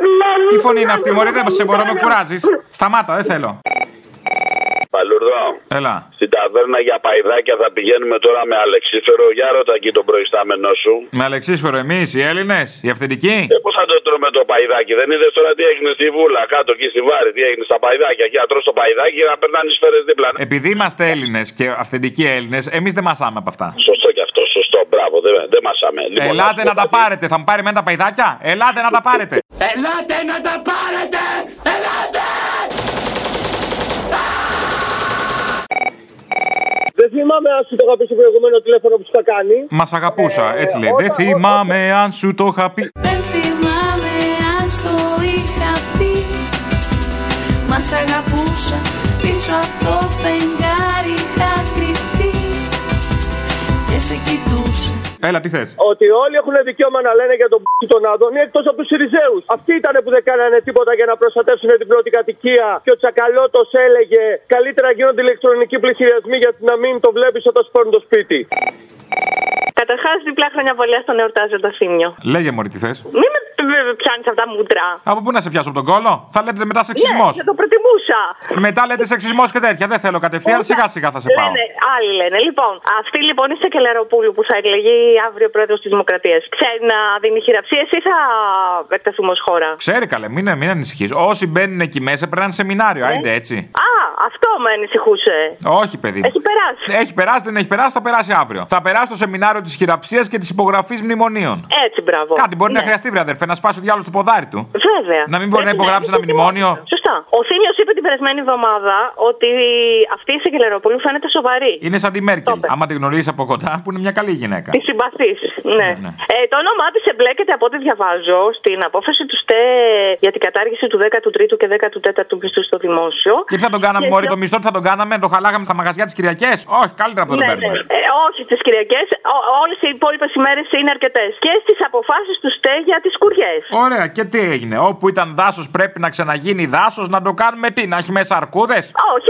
Δηλαδή, Τι φωνή είναι αυτή, Μωρή, δεν σε μπορώ να με κουράζεις. Σταμάτα, δεν θέλω. Παλουρδό. Έλα. Στην ταβέρνα για παϊδάκια θα πηγαίνουμε τώρα με αλεξίφερο. Για ρώτα εκεί τον προϊστάμενό σου. Με αλεξίσφαιρο, εμείς οι Έλληνες, οι αυθεντικοί. Ε, πώς θα το τρώμε το παϊδάκι, δεν είδες τώρα τι έγινε στη βούλα, κάτω εκεί στη βάρη, τι έγινε στα παϊδάκια. Εκεί να τρως το παϊδάκι και να περνάνε οι σφαίρες δίπλα. ναι. Επειδή είμαστε Έλληνες και αυθεντικοί Έλληνες, εμείς δεν μασάμε από αυτά. Σωστό και αυτό, σωστό, μπράβο, δεν, δεν μασάμε. Λοιπόν, Ελάτε να τα πάρετε, θα μου πάρει με τα παϊδάκια; Ελάτε να τα πάρετε. Ελάτε να τα πάρετε! Ελάτε! Δεν θυμάμαι αν σου το είχα πει στο προηγούμενο τηλέφωνο που σου είχα κάνει. Μας αγαπούσα, έτσι λέει. Δεν θυμάμαι αν σου το είχα πει. Δεν θυμάμαι Μας αγαπούσα πίσω από το φεγγάρι είχα κρυφτεί Και σε κοιτούσα Έλα, τι θες; Ότι όλοι έχουν δικαίωμα να λένε για τον π*** των Άδων εκτός από τους Σιριζέους. Αυτοί ήταν που δεν κάνανε τίποτα για να προστατεύσουν την πρώτη κατοικία. Και ο Τσακαλώτος έλεγε καλύτερα γίνονται ηλεκτρονικοί πληστηριασμοί γιατί να μην το βλέπεις όταν σπέρνουν το σπίτι. Καταρχά, διπλά χρόνια βολέα στον εορτάζοντα θύμιο. Λέγε μωρή τι θες. Μην με πιάνεις αυτά μούτρα. Από πού να σε πιάσω από τον κόλο; Θα λέτε μετά σεξισμός. Ναι, θα το προτιμούσα. Μετά λέτε σεξισμός και τέτοια. Δεν θέλω κατευθείαν. Όσα- Σιγά σιγά θα σε πάω. Λένε, άλλοι λένε. Λοιπόν, αυτή λοιπόν είναι η Σακελαροπούλου που θα εκλεγεί αύριο πρόεδρος της Δημοκρατίας. Ξέρει να δίνει χειραψίες ή θα εκτεθούμε ως χώρα; Ξέρει καλέ, μην, μην ανησυχείς. Όσοι μπαίνουν εκεί μέσα πρέπει να είναι σεμινάριο. Άιντε έτσι. Α, αυτό με ανησυχούσε. Όχι, παιδί. μου. Έχει περάσει. Έχει περάσει, δεν έχει περάσει, θα περάσει αύριο. Θα περάσει το σεμινάριο της χειραψίας και της υπογραφής μνημονίων. Έτσι, μπράβο. Κάτι μπορεί να Ναι. χρειαστεί, βρε αδερφέ, να σπάσει ο διάλογο του ποδάρι του. Βέβαια. Να μην μπορεί να Πρέπει υπογράψει έχει ένα μνημόνιο. Σωστά. Ο Θήμιος είπε την περασμένη εβδομάδα ότι αυτή η Σακελαροπούλου φαίνεται σοβαρή. Είναι σαν τη Μέρκελ. Άμα τη γνωρίζεις από κοντά, που είναι μια καλή γυναίκα. Της συμπαθή. Ναι. Ε, το όνομά της εμπλέκεται από ό,τι διαβάζω στην απόφαση του ΣΤΕ για την κατάργηση του 13ου και 14ου μισθού στο δημόσιο. Και τι θα τον κάναμε, Και Μωρή, στο- το μισθό τι θα τον κάναμε, το χαλάγαμε στα μαγαζιά τις Κυριακές. Όχι, καλύτερα που δεν το Ναι, παίρνουμε. ναι. Ε, όχι στι Κυριακές. Όλες οι υπόλοιπες ημέρες είναι αρκετές. Και στις αποφάσεις του ΣΤΕ για τις κουριές. Ωραία, και τι έγινε. Όπου ήταν δάσος πρέπει να ξαναγίνει δάσος, να το κάνουμε τι, να έχει μέσα αρκούδες; Όχι, να καταστρέψουμε τα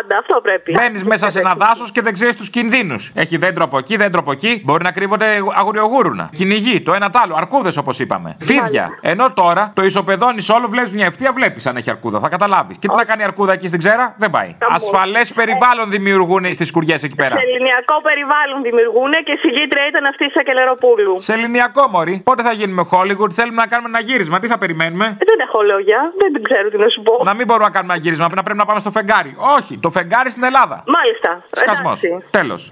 πάντα. Αυτό πρέπει. Μπαίνεις μέσα σε ένα δάσος και δεν ξέρεις τους κινδύνους. Έχει δέντρο από εκεί, δέντρο από εκεί. Μπορεί να κρύβονται αγουριογούρουνα. Κυνηγοί, το ένα τ' άλλο. Αρκούδες όπως είπαμε. Φίδια. Ενώ τώρα το ισοπεδώνεις όλο, βλέπεις μια ευθεία, βλέπεις αν έχει αρκούδα. Θα καταλάβεις. Και τι να κάνει η αρκούδα εκεί στην ξέρα, δεν πάει. Ασφαλές περιβάλλον δημιουργούν στις κουριέ εκεί πέρα. Σε ελληνιακό περιβάλλον δημιουργούν και η συγγήτρια ήταν αυτή η Σακελεροπούλου. Σε ελληνιακό μωρή. Πότε θα γίνουμε Hollywood, θέλουμε να κάνουμε ένα γύρισμα. Τι θα περιμένουμε; Ε, Δεν έχω λόγια. Δεν ξέρω τι να σου πω. Να μην μπορούμε να κάνουμε ένα γύρισμα, να πρέπει να πάμε στο φεγγάρι. Όχι, το το φεγγάρι στην Ελλάδα. Μάλιστα. Σκασμός. Τέλος.